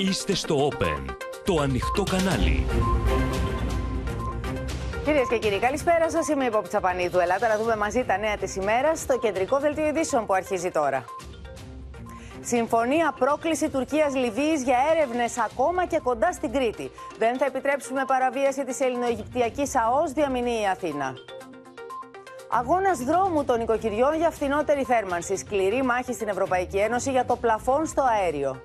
Είστε στο Open, το ανοιχτό κανάλι. Κυρίες και κύριοι, καλησπέρα σας. Είμαι η Πόπη Τσαπανίδου. Ελάτε να δούμε μαζί τα νέα της ημέρας στο κεντρικό δελτίο ειδήσεων που αρχίζει τώρα. Συμφωνία πρόκληση Τουρκία-Λιβύη για έρευνες ακόμα και κοντά στην Κρήτη. Δεν θα επιτρέψουμε παραβίαση της Ελληνοαιγυπτιακή ΑΟΣ, διαμηνεί η Αθήνα. Αγώνας δρόμου των οικοκυριών για φθηνότερη θέρμανση. Σκληρή μάχη στην Ευρωπαϊκή Ένωση για το πλαφόν στο αέριο.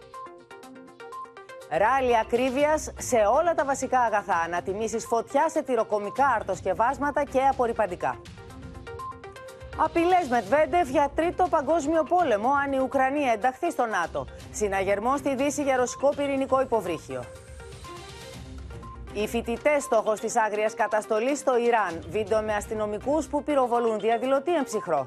Ράλι ακρίβειας σε όλα τα βασικά αγαθά. Ανατιμήσεις φωτιά σε τυροκομικά αρτοσκευάσματα και απορριπαντικά. Απειλές Μετβέντεφ για τρίτο παγκόσμιο πόλεμο αν η Ουκρανία ενταχθεί στο ΝΑΤΟ. Συναγερμό στη Δύση για ρωσικό πυρηνικό υποβρύχιο. Οι φοιτητές στόχος της άγριας καταστολής στο Ιράν. Βίντεο με αστυνομικούς που πυροβολούν διαδηλωτή εμψυχρό.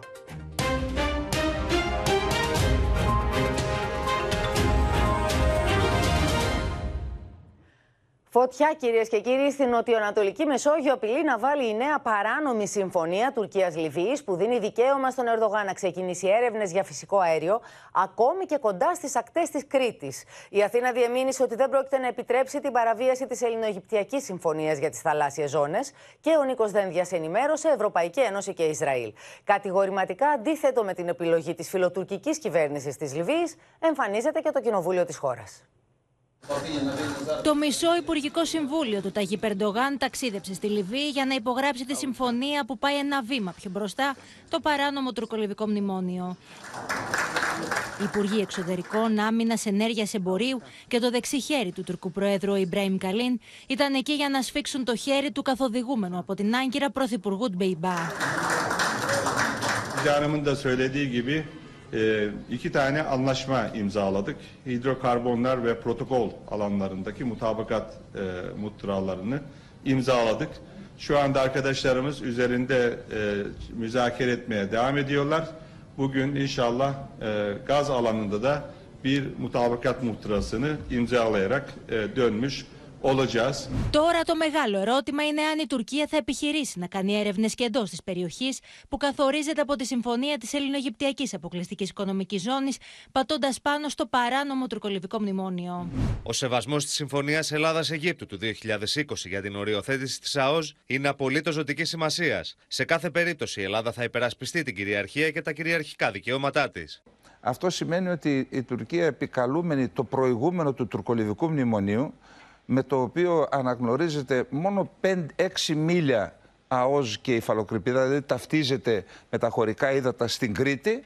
Φωτιά, κυρίες και κύριοι, στην νοτιοανατολική Μεσόγειο απειλεί να βάλει η νέα παράνομη συμφωνία Τουρκία-Λιβύη, που δίνει δικαίωμα στον Ερντογάν να ξεκινήσει έρευνες για φυσικό αέριο, ακόμη και κοντά στις ακτές της Κρήτης. Η Αθήνα διεμήνυσε ότι δεν πρόκειται να επιτρέψει την παραβίαση της Ελληνοαιγυπτιακής Συμφωνίας για τις θαλάσσιες ζώνες και ο Νίκος Δένδιας ενημέρωσε Ευρωπαϊκή Ένωση και Ισραήλ. Κατηγορηματικά αντίθετο με την επιλογή της φιλοτουρκικής κυβέρνησης της Λιβύης, εμφανίζεται και το κοινοβούλιο της χώρας. Το μισό Υπουργικό Συμβούλιο του Ταγί Περντογάν ταξίδεψε στη Λιβύη για να υπογράψει τη συμφωνία που πάει ένα βήμα πιο μπροστά, το παράνομο τουρκολιβικό μνημόνιο. Οι Υπουργοί Εξωτερικών, Άμυνας, Ενέργειας Εμπορίου και το δεξιχέρι του Τουρκού Προέδρου Ιμπραήμ Καλίν ήταν εκεί για να σφίξουν το χέρι του καθοδηγούμενου από την Άγκυρα Πρωθυπουργού Τμπεϊμπά. E, iki tane anlaşma imzaladık. Hidrokarbonlar ve protokol alanlarındaki mutabakat e, muhtıralarını imzaladık. Şu anda arkadaşlarımız üzerinde e, müzakere etmeye devam ediyorlar. Bugün inşallah e, gaz alanında da bir mutabakat muhtırasını imzalayarak e, dönmüş olacağız. Τώρα το μεγάλο ερώτημα είναι αν η Τουρκία θα επιχειρήσει να κάνει έρευνες και εντός της περιοχής που καθορίζεται από τη συμφωνία της Ελληνογυπτιακής Αποκλειστικής Οικονομικής Ζώνης, πατώντας πάνω στο παράνομο τουρκολιβικό μνημόνιο. Ο σεβασμός της Συμφωνίας Ελλάδα-Αιγύπτου του 2020 για την οριοθέτηση της ΑΟΣ είναι απολύτως ζωτικής σημασίας. Σε κάθε περίπτωση η Ελλάδα θα υπερασπιστεί την κυριαρχία και τα κυριαρχικά δικαιώματά της. Αυτό σημαίνει ότι η Τουρκία επικαλούμενη το προηγούμενο του τουρκολιβικού μνημονίου με το οποίο αναγνωρίζεται μόνο 5-6 μίλια ΑΟΣ και υφαλοκρηπίδα, δηλαδή ταυτίζεται με τα χωρικά ύδατα στην Κρήτη,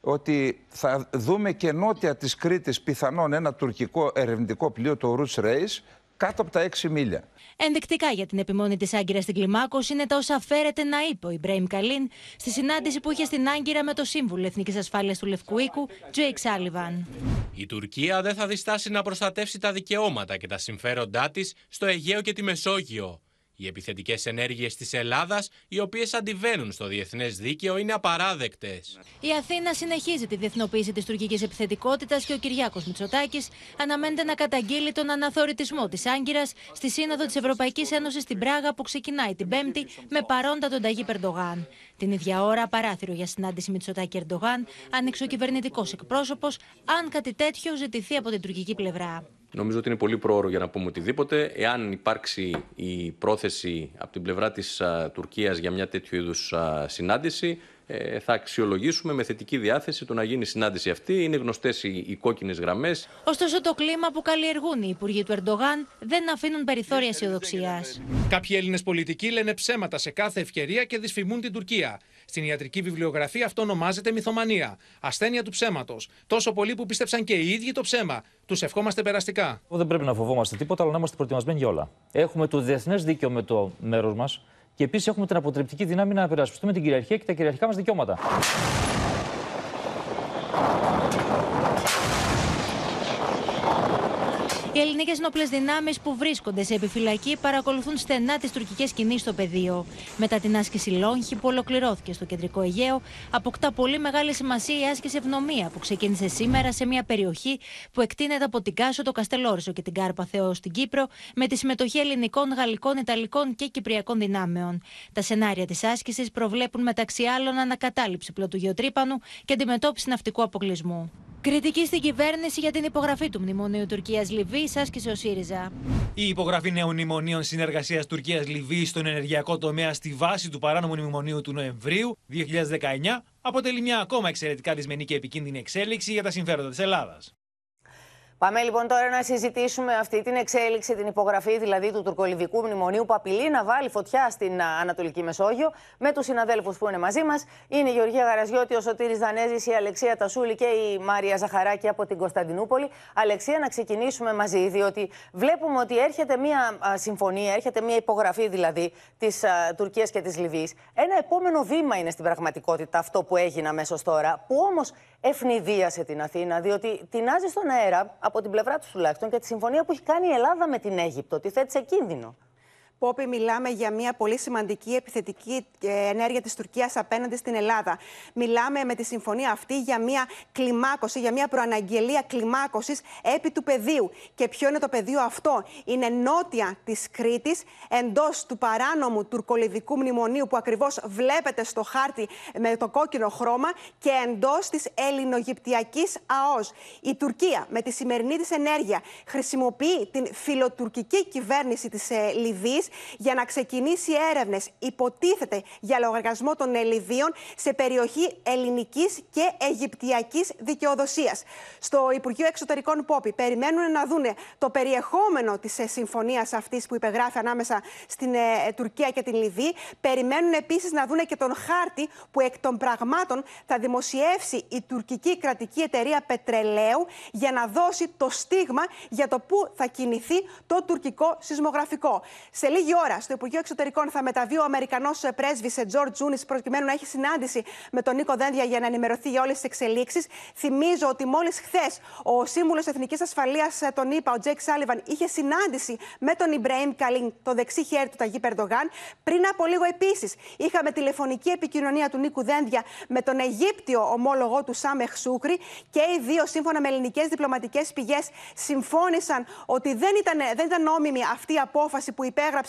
ότι θα δούμε και νότια της Κρήτης πιθανόν ένα τουρκικό ερευνητικό πλοίο, το Ορούτς Ρέις, κάτω από τα 6 μίλια. Ενδεικτικά για την επιμονή της Άγκυρας στην κλιμάκωση είναι τα όσα φέρεται να είπε ο Ιμπραήμ Καλίν στη συνάντηση που είχε στην Άγκυρα με το Σύμβουλο Εθνικής Ασφάλειας του Λευκού Οίκου, Τζέικ Σάλιβαν. Η Τουρκία δεν θα διστάσει να προστατεύσει τα δικαιώματα και τα συμφέροντά της στο Αιγαίο και τη Μεσόγειο. Οι επιθετικές ενέργειες της Ελλάδας, οι οποίες αντιβαίνουν στο διεθνές δίκαιο, είναι απαράδεκτες. Η Αθήνα συνεχίζει τη διεθνοποίηση της τουρκικής επιθετικότητας και ο Κυριάκος Μητσοτάκης αναμένεται να καταγγείλει τον αναθεωρητισμό της Άγκυρας στη Σύνοδο της Ευρωπαϊκής Ένωσης στην Πράγα που ξεκινάει την Πέμπτη με παρόντα τον Ταγί Περντογάν. Την ίδια ώρα, παράθυρο για συνάντηση Μητσοτάκη Ερντογάν άνοιξε ο κυβερνητικός εκπρόσωπος, αν κάτι τέτοιο ζητηθεί από την τουρκική πλευρά. Νομίζω ότι είναι πολύ πρόωρο για να πούμε οτιδήποτε. Εάν υπάρξει η πρόθεση από την πλευρά της α, Τουρκίας για μια τέτοιου είδους α, συνάντηση, ε, θα αξιολογήσουμε με θετική διάθεση το να γίνει η συνάντηση αυτή. Είναι γνωστές οι, οι κόκκινες γραμμές. Ωστόσο, το κλίμα που καλλιεργούν οι υπουργοί του Ερντογάν δεν αφήνουν περιθώρια αισιοδοξίας. Κάποιοι Έλληνες πολιτικοί λένε ψέματα σε κάθε ευκαιρία και δυσφημούν την Τουρκία. Στην ιατρική βιβλιογραφία αυτό ονομάζεται μυθομανία. Ασθένεια του ψέματος. Τόσο πολλοί που πίστεψαν και οι ίδιοι το ψέμα. Τους ευχόμαστε περαστικά. Δεν πρέπει να φοβόμαστε τίποτα, αλλά να είμαστε προετοιμασμένοι για όλα. Έχουμε το διεθνές δίκαιο με το μέρος μας και επίσης έχουμε την αποτρεπτική δύναμη να περασπιστούμε την κυριαρχία και τα κυριαρχικά μας δικαιώματα. Οι ελληνικές νόπλε δυνάμεις που βρίσκονται σε επιφυλακή παρακολουθούν στενά τις τουρκικές κινήσεις στο πεδίο. Μετά την άσκηση Λόγχη που ολοκληρώθηκε στο κεντρικό Αιγαίο, αποκτά πολύ μεγάλη σημασία η άσκηση Ευνομία που ξεκίνησε σήμερα σε μια περιοχή που εκτείνεται από την Κάσο, το Καστελόρισο και την Κάρπα Θεό στην Κύπρο, με τη συμμετοχή ελληνικών, γαλλικών, ιταλικών και κυπριακών δυνάμεων. Τα σενάρια της άσκησης προβλέπουν μεταξύ άλλων ανακατάληψη πλωτού γεωτρύπανου και αντιμετώπιση ναυτικού αποκλεισμού. Κριτική στην κυβέρνηση για την υπογραφή του Μνημονίου Τουρκία-Λιβύη άσκησε ο ΣΥΡΙΖΑ. Η υπογραφή νέων μνημονίων συνεργασίας Τουρκία-Λιβύη στον ενεργειακό τομέα στη βάση του παράνομου μνημονίου του Νοεμβρίου 2019 αποτελεί μια ακόμα εξαιρετικά δυσμενή και επικίνδυνη εξέλιξη για τα συμφέροντα της Ελλάδας. Πάμε λοιπόν τώρα να συζητήσουμε αυτή την εξέλιξη, την υπογραφή δηλαδή του τουρκολιβικού μνημονίου που απειλεί να βάλει φωτιά στην Ανατολική Μεσόγειο με τους συναδέλφους που είναι μαζί μας. Είναι η Γεωργία Γαραζιώτη, ο Σωτήρης Δανέζης, η Αλεξία Τασούλη και η Μάρια Ζαχαράκη από την Κωνσταντινούπολη. Αλεξία, να ξεκινήσουμε μαζί, διότι βλέπουμε ότι έρχεται μια συμφωνία, έρχεται μια υπογραφή δηλαδή της Τουρκίας και της Λιβύης. Ένα επόμενο βήμα είναι στην πραγματικότητα αυτό που έγινε αμέσως τώρα, που όμως ευνηδίασε την Αθήνα, διότι τεινάζει στον αέρα, από την πλευρά τους τουλάχιστον, και τη συμφωνία που έχει κάνει η Ελλάδα με την Αίγυπτο, τη θέτει σε κίνδυνο. Πόπη, μιλάμε για μια πολύ σημαντική επιθετική ε, ενέργεια της Τουρκίας απέναντι στην Ελλάδα. Μιλάμε με τη συμφωνία αυτή για μια κλιμάκωση, για μια προαναγγελία κλιμάκωσης επί του πεδίου. Και ποιο είναι το πεδίο αυτό; Είναι νότια της Κρήτης, εντός του παράνομου τουρκολιβικού μνημονίου που ακριβώς βλέπετε στο χάρτη με το κόκκινο χρώμα και εντός της ελληνογυπτιακής ΑΟΣ. Η Τουρκία με τη σημερινή της ενέργεια χρησιμοποιεί την φιλοτουρκική κυβέρνηση της ε, Λιβύης για να ξεκινήσει έρευνες, υποτίθεται για λογαριασμό των Ελληδίων, σε περιοχή ελληνικής και αιγυπτιακής δικαιοδοσίας. Στο Υπουργείο Εξωτερικών Πόπη περιμένουν να δούνε το περιεχόμενο της ε, συμφωνίας αυτής που υπεγράφει ανάμεσα στην ε, Τουρκία και την Λιβύη. Περιμένουν επίσης να δούνε και τον χάρτη που εκ των πραγμάτων θα δημοσιεύσει η τουρκική κρατική εταιρεία πετρελαίου για να δώσει το στίγμα για το πού θα κινηθεί το τουρκικό σεισμογραφικό. Σε λίγη ώρα στο Υπουργείο Εξωτερικών θα μεταβεί ο Αμερικανός πρέσβης Τζορτζ Τσούνις προκειμένου να έχει συνάντηση με τον Νίκο Δένδια για να ενημερωθεί για όλες τις εξελίξεις. Θυμίζω ότι μόλις χθες ο σύμβουλος Εθνικής Ασφαλείας, τον είπα, ο Τζέικ Σάλιβαν, είχε συνάντηση με τον Ιμπραήμ Καλίν, το δεξί χέρι του Ταγίπ Ερντογάν. Πριν από λίγο επίσης είχαμε τηλεφωνική επικοινωνία του Νίκου Δένδια με τον Αιγύπτιο ομόλογο του Σάμεχ Σούκρη και οι δύο, σύμφωνα με ελληνικές διπλωματικές πηγές, συμφώνησαν ότι δεν ήταν, δεν ήταν νόμιμη αυτή η απόφαση που υπέγραψε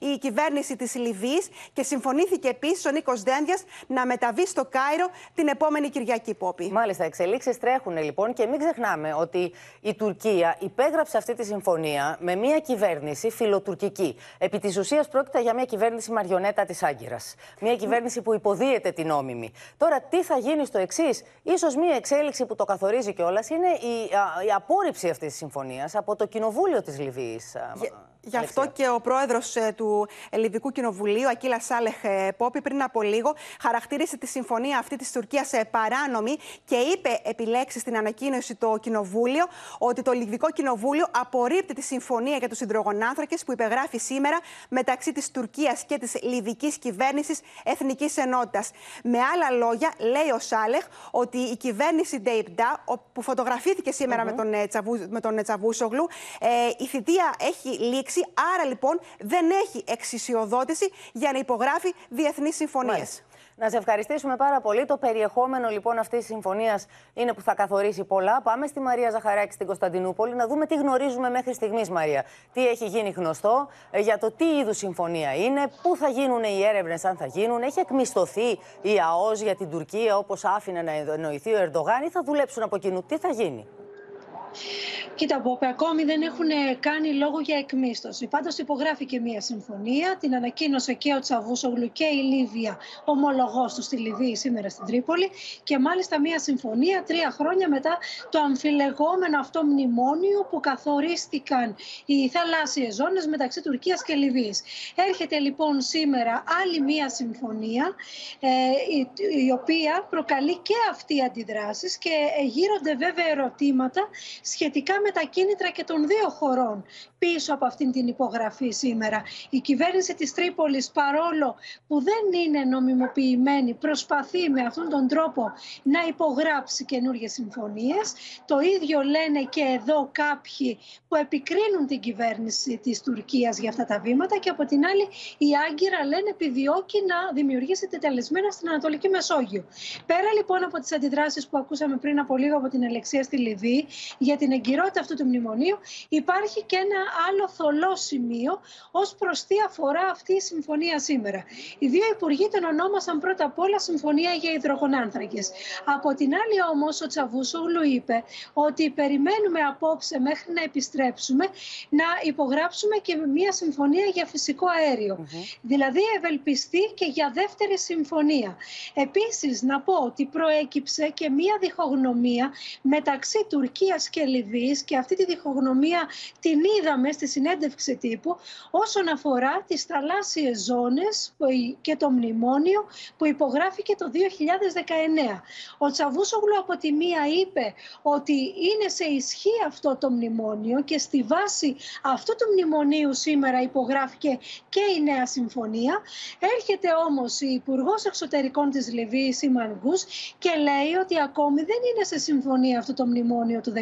η κυβέρνηση της Λιβύης και συμφωνήθηκε επίσης ο Νίκος Δένδιας να μεταβεί στο Κάιρο την επόμενη Κυριακή Πόπη. Μάλιστα, εξελίξεις τρέχουν λοιπόν και μην ξεχνάμε ότι η Τουρκία υπέγραψε αυτή τη συμφωνία με μια κυβέρνηση φιλοτουρκική. Επί της ουσίας πρόκειται για μια κυβέρνηση μαριονέτα της Άγκυρας. Μια κυβέρνηση που υποδίεται την νόμιμη. Τώρα, τι θα γίνει στο εξής, ίσως μια εξέλιξη που το καθορίζει κιόλας είναι η, η απόρριψη αυτής της συμφωνίας από το Κοινοβούλιο της Λιβύης. Γι' αυτό και ο πρόεδρος ε, του Ελληνικού Κοινοβουλίου, Ακύλας Σάλεχ ε, Πόπη, πριν από λίγο χαρακτήρισε τη συμφωνία αυτή της Τουρκίας σε παράνομη και είπε επιλέξει στην ανακοίνωση το Κοινοβούλιο ότι το Ελληνικό Κοινοβούλιο απορρίπτει τη συμφωνία για τους υδρογονάνθρακες που υπεγράφει σήμερα μεταξύ της Τουρκίας και της Λιβικής Κυβέρνησης Εθνικής Ενότητας. Με άλλα λόγια, λέει ο Σάλεχ ότι η κυβέρνηση Ντέιπντα, που φωτογραφήθηκε με τον, ε, Τσαβού, με τον Τσαβούσογλου, ε, η θητεία έχει λήξει Άρα λοιπόν δεν έχει εξισιοδότηση για να υπογράφει διεθνείς συμφωνίες. Να σε ευχαριστήσουμε πάρα πολύ. Το περιεχόμενο λοιπόν αυτής της συμφωνίας είναι που θα καθορίσει πολλά. Πάμε στη Μαρία Ζαχαράκη στην Κωνσταντινούπολη να δούμε τι γνωρίζουμε μέχρι στιγμής, Μαρία. Τι έχει γίνει γνωστό ε, για το τι είδους συμφωνία είναι, πού θα γίνουν οι έρευνες, αν θα γίνουν. Έχει εκμισθωθεί η ΑΟΣ για την Τουρκία όπως άφηνε να εννοηθεί ο Ερντογάν ή θα δουλέψουν από κοινού. Τι θα γίνει; Κοίτα, από ακόμη δεν έχουν κάνει λόγο για εκμίσθωση. Πάντως υπογράφηκε μια συμφωνία, την ανακοίνωσε και ο Τσαβούσογλου και η Λίβια, ομολογός τους στη Λιβύη σήμερα στην Τρίπολη. Και μάλιστα μια συμφωνία τρία χρόνια μετά το αμφιλεγόμενο αυτό μνημόνιο που καθορίστηκαν οι θαλάσσιες ζώνες μεταξύ Τουρκίας και Λιβύης. Έρχεται λοιπόν σήμερα άλλη μια συμφωνία, ε, η, η οποία προκαλεί και αυτή αντιδράσεις και γύρονται βέβαια ερωτήματα σχετικά με τα κίνητρα και των δύο χωρών πίσω από αυτήν την υπογραφή σήμερα. Η κυβέρνηση της Τρίπολης παρόλο που δεν είναι νομιμοποιημένη προσπαθεί με αυτόν τον τρόπο να υπογράψει καινούργιες συμφωνίες. Το ίδιο λένε και εδώ κάποιοι που επικρίνουν την κυβέρνηση της Τουρκίας για αυτά τα βήματα και από την άλλη η Άγκυρα λένε επιδιώκει να δημιουργήσει τετελεσμένα στην Ανατολική Μεσόγειο. Πέρα λοιπόν από τις αντιδράσεις που ακούσαμε πριν από λίγο από την Αλεξία στη Λιβύη για την εγκυρότητα ιδιαιτερότητα αυτού του μνημονίου υπάρχει και ένα άλλο θολό σημείο ως προς τι αφορά αυτή η συμφωνία σήμερα. Οι δύο υπουργοί τον ονόμασαν πρώτα απ' όλα Συμφωνία για υδρογονάνθρακες. Από την άλλη όμως ο Τσαβούσογλου είπε ότι περιμένουμε απόψε μέχρι να επιστρέψουμε να υπογράψουμε και μια συμφωνία για φυσικό αέριο. Δηλαδή ευελπιστεί και για δεύτερη συμφωνία. Επίσης να πω ότι προέκυψε και μια διχογνωμία μεταξύ Τουρκίας και Λιβύης και αυτή τη διχογνωμία την είδαμε στη συνέντευξη τύπου όσον αφορά τις θαλάσσιες ζώνες και το μνημόνιο που υπογράφηκε το 2019. Ο Τσαβούσογλου από τη μία είπε ότι είναι σε ισχύ αυτό το μνημόνιο και στη βάση αυτού του μνημονίου σήμερα υπογράφηκε και η νέα συμφωνία. Έρχεται όμως η Υπουργός Εξωτερικών της Λιβύης, η Μανγκούς, και λέει ότι ακόμη δεν είναι σε συμφωνία αυτό το μνημόνιο του 19,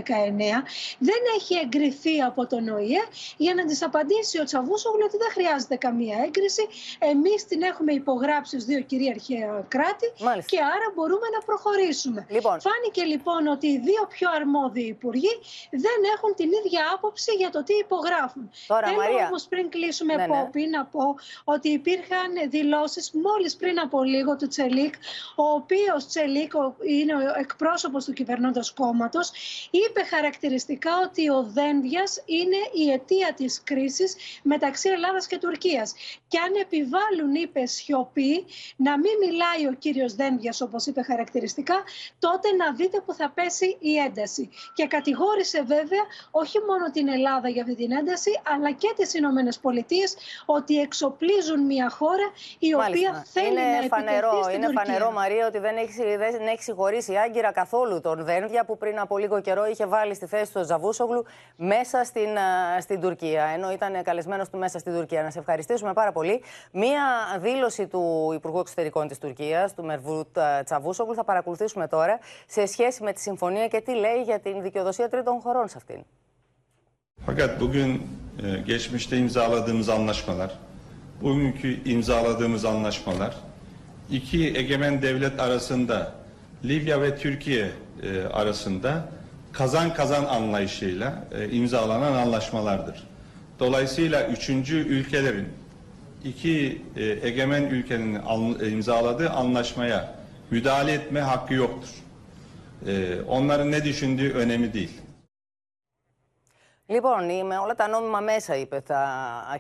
δεν έχει εγκριθεί από τον ΟΗΕ για να της απαντήσει ο Τσαβούσογλου ότι δεν χρειάζεται καμία έγκριση. Εμείς την έχουμε υπογράψει ως δύο κυρίαρχα κράτη και άρα μπορούμε να προχωρήσουμε. Λοιπόν. Φάνηκε λοιπόν ότι οι δύο πιο αρμόδιοι υπουργοί δεν έχουν την ίδια άποψη για το τι υπογράφουν. Τώρα, Θέλω Μαρία. όμως πριν κλείσουμε Ναι, ναι. Πόπη να πω ότι υπήρχαν δηλώσεις μόλις πριν από λίγο του Τσελίκ, ο οποίος Τσελίκ ο- είναι ο εκπρόσωπος του κυβερνώντος κόμματος, είπε χαρακτηριστικά ότι ο Δένδιας είναι η αιτία της κρίσης μεταξύ Ελλάδας και Τουρκίας. Και αν επιβάλλουν, είπε, σιωπή, να μην μιλάει ο κύριος Δένδιας όπως είπε χαρακτηριστικά, τότε να δείτε που θα πέσει η ένταση. Και κατηγόρησε βέβαια όχι μόνο την Ελλάδα για αυτή την ένταση, αλλά και τις Ηνωμένες Πολιτείες ότι εξοπλίζουν μια χώρα η οποία Μάλιστα. θέλει είναι να επιτεθεί φανερό, στην είναι Τουρκία. φανερό, Μαρία, ότι δεν έχει, δεν έχει συγχωρήσει η Άγκυρα καθόλου τον Δένδια που πριν από λίγο καιρό είχε βάλει στη θέση του Ζαβούσογλου μέσα στην, α, στην Τουρκία. Ενώ ήταν καλεσμένος του μέσα στην Τουρκία. Να σε ευχαριστήσουμε πάρα πολύ. Μία δήλωση του Υπουργού Εξωτερικών της Τουρκίας, του Μερβούτ α, Τσαβούσογλου, θα παρακολουθήσουμε τώρα σε σχέση με τη συμφωνία και τι λέει για την δικαιοδοσία τρίτων χωρών σε αυτήν. Fakat bugün e, geçmişte imzaladığımız anlaşmalar, bugünkü imzaladığımız anlaşmalar iki egemen devlet arasında Libya ve Türkiye e, arasında kazan kazan anlayışıyla e, imzalanan anlaşmalardır. Dolayısıyla üçüncü ülkelerin iki e, egemen ülkenin an- imzaladığı anlaşmaya müdahale etme hakkı yoktur. E, onların ne düşündüğü önemli değil. Λοιπόν, η- με όλα τα νόμιμα μέσα, είπε, τα,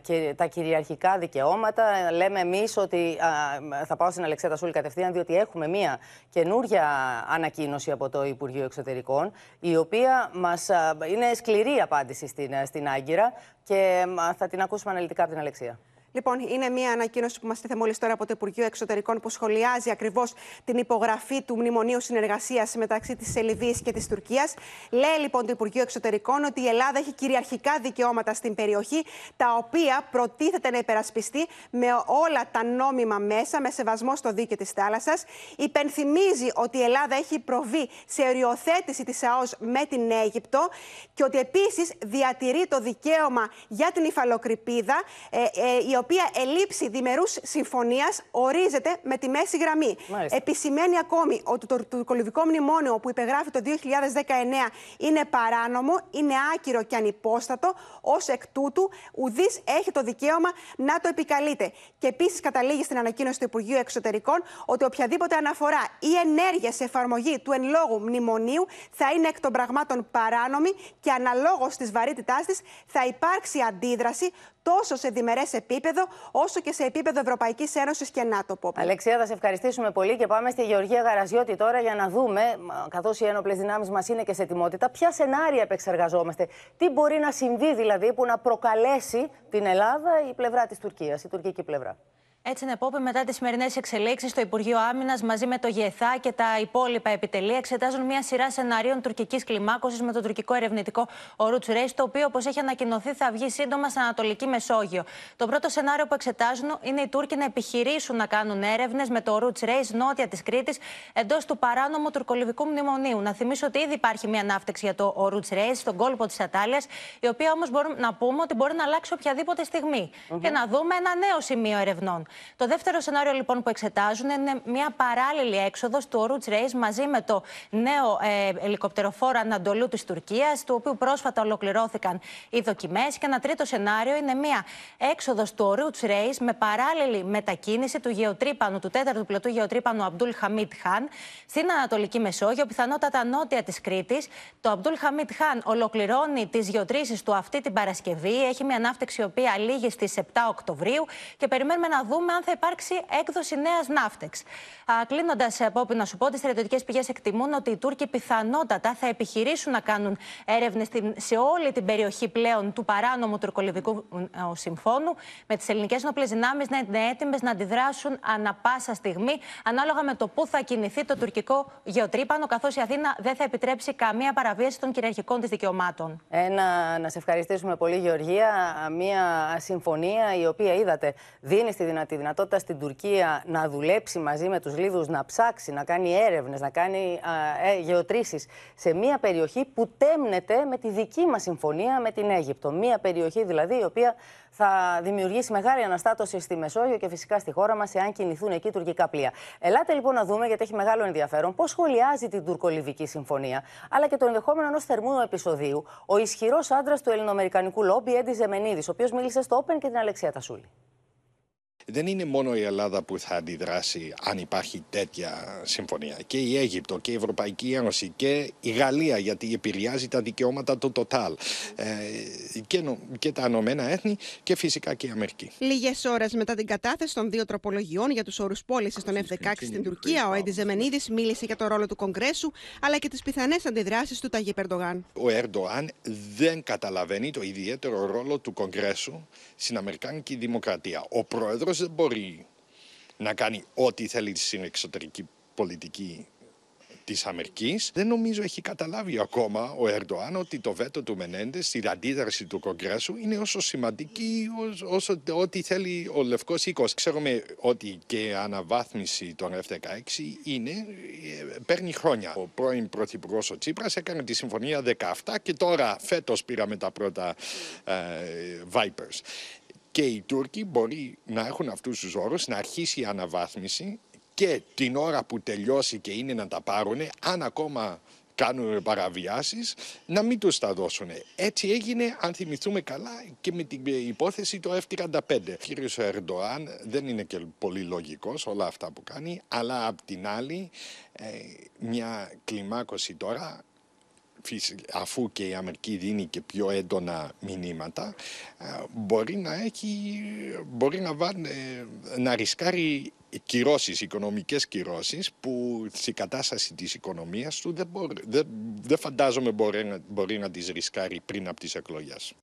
και- τα κυριαρχικά δικαιώματα. Λέμε εμείς ότι. α, θα πάω στην Αλεξέτα Σούλη κατευθείαν, διότι έχουμε μία καινούρια ανακοίνωση από το Υπουργείο Εξωτερικών, η οποία μας, α, είναι σκληρή απάντηση στην, α, στην Άγκυρα και α, θα την ακούσουμε αναλυτικά από την Αλεξία. Λοιπόν, είναι μια ανακοίνωση που μας στήθε μόλις τώρα από το Υπουργείο Εξωτερικών που σχολιάζει ακριβώς την υπογραφή του Μνημονίου Συνεργασίας μεταξύ της Λιβύη και της Τουρκίας. Λέει λοιπόν το Υπουργείο Εξωτερικών ότι η Ελλάδα έχει κυριαρχικά δικαιώματα στην περιοχή, τα οποία προτίθεται να υπερασπιστεί με όλα τα νόμιμα μέσα, με σεβασμό στο δίκαιο της θάλασσας. Υπενθυμίζει ότι η Ελλάδα έχει προβεί σε οριοθέτηση της ΑΟΣ με την Αίγυπτο και ότι επίσης διατηρεί το δικαίωμα για την υφαλοκρηπίδα, ε, ε, η οποία ελήψη διμερούς συμφωνίας ορίζεται με τη μέση γραμμή. Μάλιστα. Επισημαίνει ακόμη ότι το τουρκολιβικό μνημόνιο που υπεγράφει το 2019 είναι παράνομο, είναι άκυρο και ανυπόστατο. Ω εκ τούτου, ουδής έχει το δικαίωμα να το επικαλείται. Και επίσης καταλήγει στην ανακοίνωση του Υπουργείου Εξωτερικών ότι οποιαδήποτε αναφορά ή ενέργεια σε εφαρμογή του εν λόγω μνημονίου θα είναι εκ των πραγμάτων παράνομη και αναλόγως της βαρύτητάς της θα υπάρξει αντίδραση τόσο σε διμερές επίπεδο όσο και σε επίπεδο Ευρωπαϊκής Ένωσης και ΝΑΤΟ. Πόπουλα. Αλεξία, θα σε ευχαριστήσουμε πολύ και πάμε στη Γεωργία Γαραζιώτη τώρα για να δούμε, καθώς οι ένοπλες δυνάμεις μας είναι και σε ετοιμότητα, ποια σενάρια επεξεργαζόμαστε. Τι μπορεί να συμβεί δηλαδή που να προκαλέσει την Ελλάδα η πλευρά της Τουρκίας, η τουρκική πλευρά. Έτσι είναι, Πόπη, μετά τις σημερινές εξελίξεις, το Υπουργείο Άμυνας μαζί με το ΓΕΘΑ και τα υπόλοιπα επιτελεία εξετάζουν μια σειρά σενάριων τουρκικής κλιμάκωσης με το τουρκικό ερευνητικό ο Ρούτς Ρέις, το οποίο, όπως έχει ανακοινωθεί, θα βγει σύντομα στην Ανατολική Μεσόγειο. Το πρώτο σενάριο που εξετάζουν είναι οι Τούρκοι να επιχειρήσουν να κάνουν έρευνες με το Ρούτς Ρέις νότια της Κρήτης εντός του παράνομου τουρκολιβικού μνημονίου. Να θυμίσω ότι ήδη υπάρχει μια ανάφτεξη για το Ρούτς Ρέις στον κόλπο της Ατάλειας, η οποία όμως μπορούμε να πούμε ότι μπορεί να αλλάξει οποιαδήποτε στιγμή. Και να δούμε ένα νέο σημείο ερευνών. Το δεύτερο σενάριο λοιπόν που εξετάζουν είναι μια παράλληλη έξοδος του Ρούτ Ρέις μαζί με το νέο ε, ελικοπτεροφόρο Ανατολού της Τουρκίας, του οποίου πρόσφατα ολοκληρώθηκαν οι δοκιμές. Και ένα τρίτο σενάριο είναι μια έξοδος του Ρούτ Ρέις με παράλληλη μετακίνηση του γεωτρύπανου, του τέταρτου πλωτού γεωτρύπανου Αμπτούλ Χαμίτ Χάν στην Ανατολική Μεσόγειο, πιθανότατα νότια της Κρήτης. Το Αμπτούλ Χαμίτ Χάν ολοκληρώνει τις γεωτρήσεις του αυτή την Παρασκευή. Έχει μια ανάφτεξη η οποία λήγει στις 7 Οκτωβρίου και περιμένουμε να δούμε αν θα υπάρξει έκδοση νέας ναύτεξ. Κλείνοντας, Πόπη, να σου πω ότι οι στρατιωτικές πηγές εκτιμούν ότι οι Τούρκοι πιθανότατα θα επιχειρήσουν να κάνουν έρευνες σε όλη την περιοχή πλέον του παράνομου τουρκολιβικού ε, συμφώνου, με τις ελληνικές νόπλε δυνάμεις να είναι έτοιμες να αντιδράσουν ανα πάσα στιγμή, ανάλογα με το πού θα κινηθεί το τουρκικό γεωτρύπανο, καθώς η Αθήνα δεν θα επιτρέψει καμία παραβίαση των κυριαρχικών της δικαιωμάτων. Ένα, να σε ευχαριστήσουμε πολύ, Γεωργία. Μια συμφωνία η οποία είδατε δίνει στη δυνατή δυνατότητα στην Τουρκία να δουλέψει μαζί με τους Λίβους, να ψάξει, να κάνει έρευνες, να κάνει ε, γεωτρήσεις σε μια περιοχή που τέμνεται με τη δική μας συμφωνία με την Αίγυπτο. Μια περιοχή δηλαδή η οποία θα δημιουργήσει μεγάλη αναστάτωση στη Μεσόγειο και φυσικά στη χώρα μας, εάν κινηθούν εκεί τουρκικά πλοία. Ελάτε λοιπόν να δούμε, γιατί έχει μεγάλο ενδιαφέρον, πώς σχολιάζει την τουρκολιβική συμφωνία, αλλά και το ενδεχόμενο ενός θερμού επεισοδίου, ο ισχυρός άντρας του ελληνοαμερικανικού λόμπι, Έντι Ζεμενίδης, ο οποίος μίλησε στο Open και την Αλεξία Τασούλη δεν είναι μόνο η Ελλάδα που θα αντιδράσει αν υπάρχει τέτοια συμφωνία. Και η Αίγυπτο και η Ευρωπαϊκή Ένωση και η Γαλλία γιατί επηρεάζει τα δικαιώματα του Total ε, και, και τα Ηνωμένα Έθνη και φυσικά και η Αμερική. Λίγες ώρες μετά την κατάθεση των δύο τροπολογιών για τους όρους πώλησης των F-16 στην Τουρκία, ο Έντις Ζεμενίδης μίλησε για το ρόλο του Κογκρέσου αλλά και τις πιθανές αντιδράσεις του Ταγί Περντογάν. Ο Ερντογάν δεν καταλαβαίνει το ιδιαίτερο ρόλο του Κογκρέσου στην Αμερικάνικη Δημοκρατία. Ο πρόεδρος δεν μπορεί να κάνει ό,τι θέλει στην εξωτερική πολιτική της Αμερικής. Δεν νομίζω έχει καταλάβει ακόμα ο Ερντοάν ότι το βέτο του Μενέντες στην αντίδραση του Κογκρέσου είναι όσο σημαντική όσο ό,τι θέλει ο Λευκός Οίκος. Ξέρουμε ότι και η αναβάθμιση των F-16 είναι, ε, παίρνει χρόνια. Ο πρώην Πρωθυπουργός ο Τσίπρας έκανε τη συμφωνία 17 και τώρα φέτος πήραμε τα πρώτα ε, Vipers και οι Τούρκοι μπορεί να έχουν αυτούς τους όρους, να αρχίσει η αναβάθμιση και την ώρα που τελειώσει και είναι να τα πάρουν, αν ακόμα κάνουν παραβιάσεις, να μην τους τα δώσουν. Έτσι έγινε, αν θυμηθούμε καλά, και με την υπόθεση το F-35. Ο κύριος Ερντοάν δεν είναι και πολύ λογικός όλα αυτά που κάνει, αλλά απ' την άλλη ε, μια κλιμάκωση τώρα αφού και η Αμερική δίνει και πιο έντονα μηνύματα, ε, μπορεί να, έχει, μπορεί να, ε, να ρισκάρει κυρώσεις, οικονομικές κυρώσεις που στη κατάσταση της οικονομίας του δεν, δεν, δεν φαντάζομαι μπορεί, μπορεί να τις ρισκάρει πριν από τις εκλογές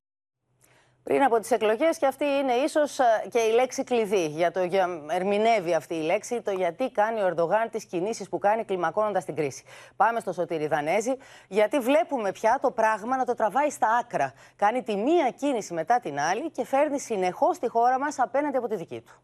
πριν από τις εκλογές και αυτή είναι ίσως ε, και η λέξη κλειδί. Για το για, ερμηνεύει αυτή η λέξη το γιατί κάνει ο Ερντογάν τις κινήσεις που κάνει κλιμακώνοντας την κρίση. Πάμε στο Σωτήρι Δανέζη, γιατί βλέπουμε πια το πράγμα να το τραβάει στα άκρα. Κάνει τη μία κίνηση μετά την άλλη και φέρνει συνεχώς τη χώρα μας απέναντι από τη δική του.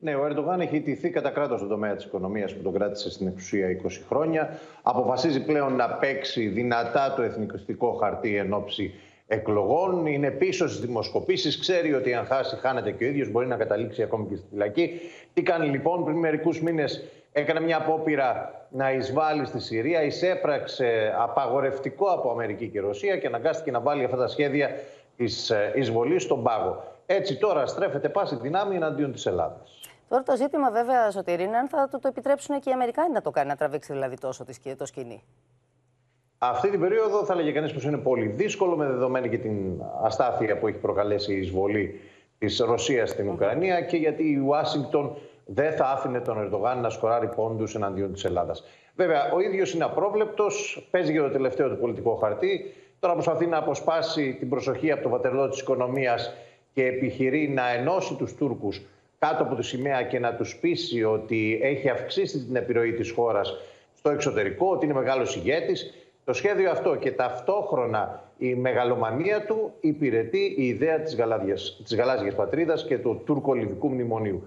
Ναι, ο Ερντογάν έχει ιτηθεί κατά κράτος στον τομέα της οικονομίας που τον κράτησε στην εξουσία 20 χρόνια. Αποφασίζει πλέον να παίξει δυνατά το εθνικιστικό χαρτί εν ώψη εκλογών, είναι πίσω στις δημοσκοπήσεις, ξέρει ότι αν χάσει, χάνεται και ο ίδιος, μπορεί να καταλήξει ακόμη και στη φυλακή. Τι κάνει λοιπόν, πριν μερικούς μήνες έκανε μια απόπειρα να εισβάλλει στη Συρία, εισέπραξε απαγορευτικό από Αμερική και Ρωσία και αναγκάστηκε να βάλει αυτά τα σχέδια της ε, εισβολής στον πάγο. Έτσι τώρα στρέφεται πάση δυνάμει εναντίον της Ελλάδας. Τώρα το ζήτημα βέβαια, Σωτήρη, είναι αν θα το, το επιτρέψουν και οι Αμερικάνοι να το κάνει, να τραβήξει δηλαδή τόσο το σκηνή. Αυτή την περίοδο θα έλεγε κανείς πως είναι πολύ δύσκολο με δεδομένη και την αστάθεια που έχει προκαλέσει η εισβολή της Ρωσίας στην Ουκρανία και γιατί η Ουάσιγκτον δεν θα άφηνε τον Ερντογάν να σκοράρει πόντους εναντίον της Ελλάδας. Βέβαια, ο ίδιος είναι απρόβλεπτος, παίζει για το τελευταίο του πολιτικό χαρτί. Τώρα προσπαθεί να αποσπάσει την προσοχή από το βατερλό της οικονομίας και επιχειρεί να ενώσει τους Τούρκους κάτω από τη σημαία και να τους πείσει ότι έχει αυξήσει την επιρροή της χώρας στο εξωτερικό, ότι είναι μεγάλος ηγέτης το σχέδιο αυτό και ταυτόχρονα η μεγαλομανία του υπηρετεί η ιδέα της, γαλάζιας, της γαλάζιας πατρίδας και του τουρκο-λιβικού μνημονίου.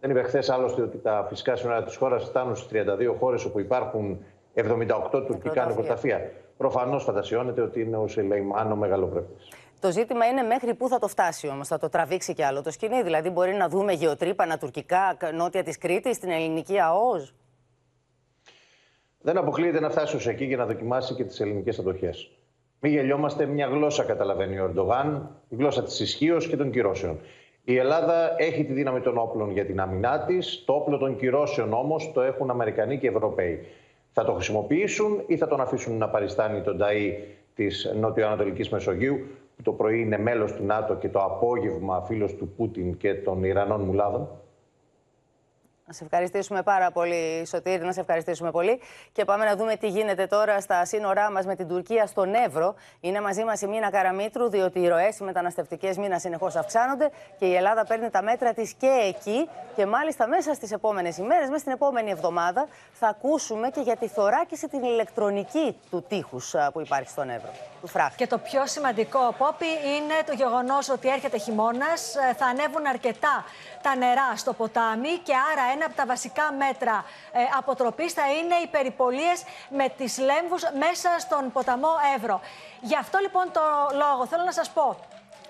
Δεν είπε χθες άλλωστε ότι τα φυσικά σύνορα της χώρας φτάνουν στις 32 χώρες όπου υπάρχουν 78 τουρκικά νοικοταφεία. Προφανώς φαντασιώνεται ότι είναι ο Σελεϊμάνο μεγαλοπρεπή. Το ζήτημα είναι μέχρι πού θα το φτάσει όμως, θα το τραβήξει κι άλλο το σκηνή. Δηλαδή, μπορεί να δούμε γεωτρύπανα τουρκικά νότια της Κρήτης, στην ελληνική ΑΟΣ. Δεν αποκλείεται να φτάσει ως εκεί για να δοκιμάσει και τις ελληνικές αντοχές. Μην γελιόμαστε, μια γλώσσα καταλαβαίνει ο Ερντογάν, η γλώσσα της ισχύως και των κυρώσεων. Η Ελλάδα έχει τη δύναμη των όπλων για την άμυνά της. Το όπλο των κυρώσεων όμως το έχουν Αμερικανοί και Ευρωπαίοι. Θα το χρησιμοποιήσουν ή θα τον αφήσουν να παριστάνει τον ΤΑΗ της Νοτιοανατολικής Μεσογείου, που το πρωί είναι μέλος του ΝΑΤΟ και το απόγευμα φίλος του Πούτιν και των Ιρανών μουλάδων; Να σε ευχαριστήσουμε πάρα πολύ, Σωτήρη, να σε ευχαριστήσουμε πολύ. Και πάμε να δούμε τι γίνεται τώρα στα σύνορά μας με την Τουρκία στον Εύρο. Είναι μαζί μας η Μίνα Καραμίτρου, διότι οι ροές οι μεταναστευτικές μήνας συνεχώς αυξάνονται και η Ελλάδα παίρνει τα μέτρα της και εκεί. Και μάλιστα μέσα στις επόμενες ημέρες, μέσα στην επόμενη εβδομάδα, θα ακούσουμε και για τη θωράκιση την ηλεκτρονική του τείχους που υπάρχει στον Εύρο. Του φράχτη. Και το πιο σημαντικό, Πόπι, είναι το γεγονός ότι έρχεται χειμώνας. Ε, θα ανέβουν αρκετά τα νερά στο ποτάμι και άρα ένα από τα βασικά μέτρα ε, αποτροπής θα είναι οι περιπολίες με τις λέμβους μέσα στον ποταμό Εύρο. Γι' αυτό λοιπόν το λόγο θέλω να σας πω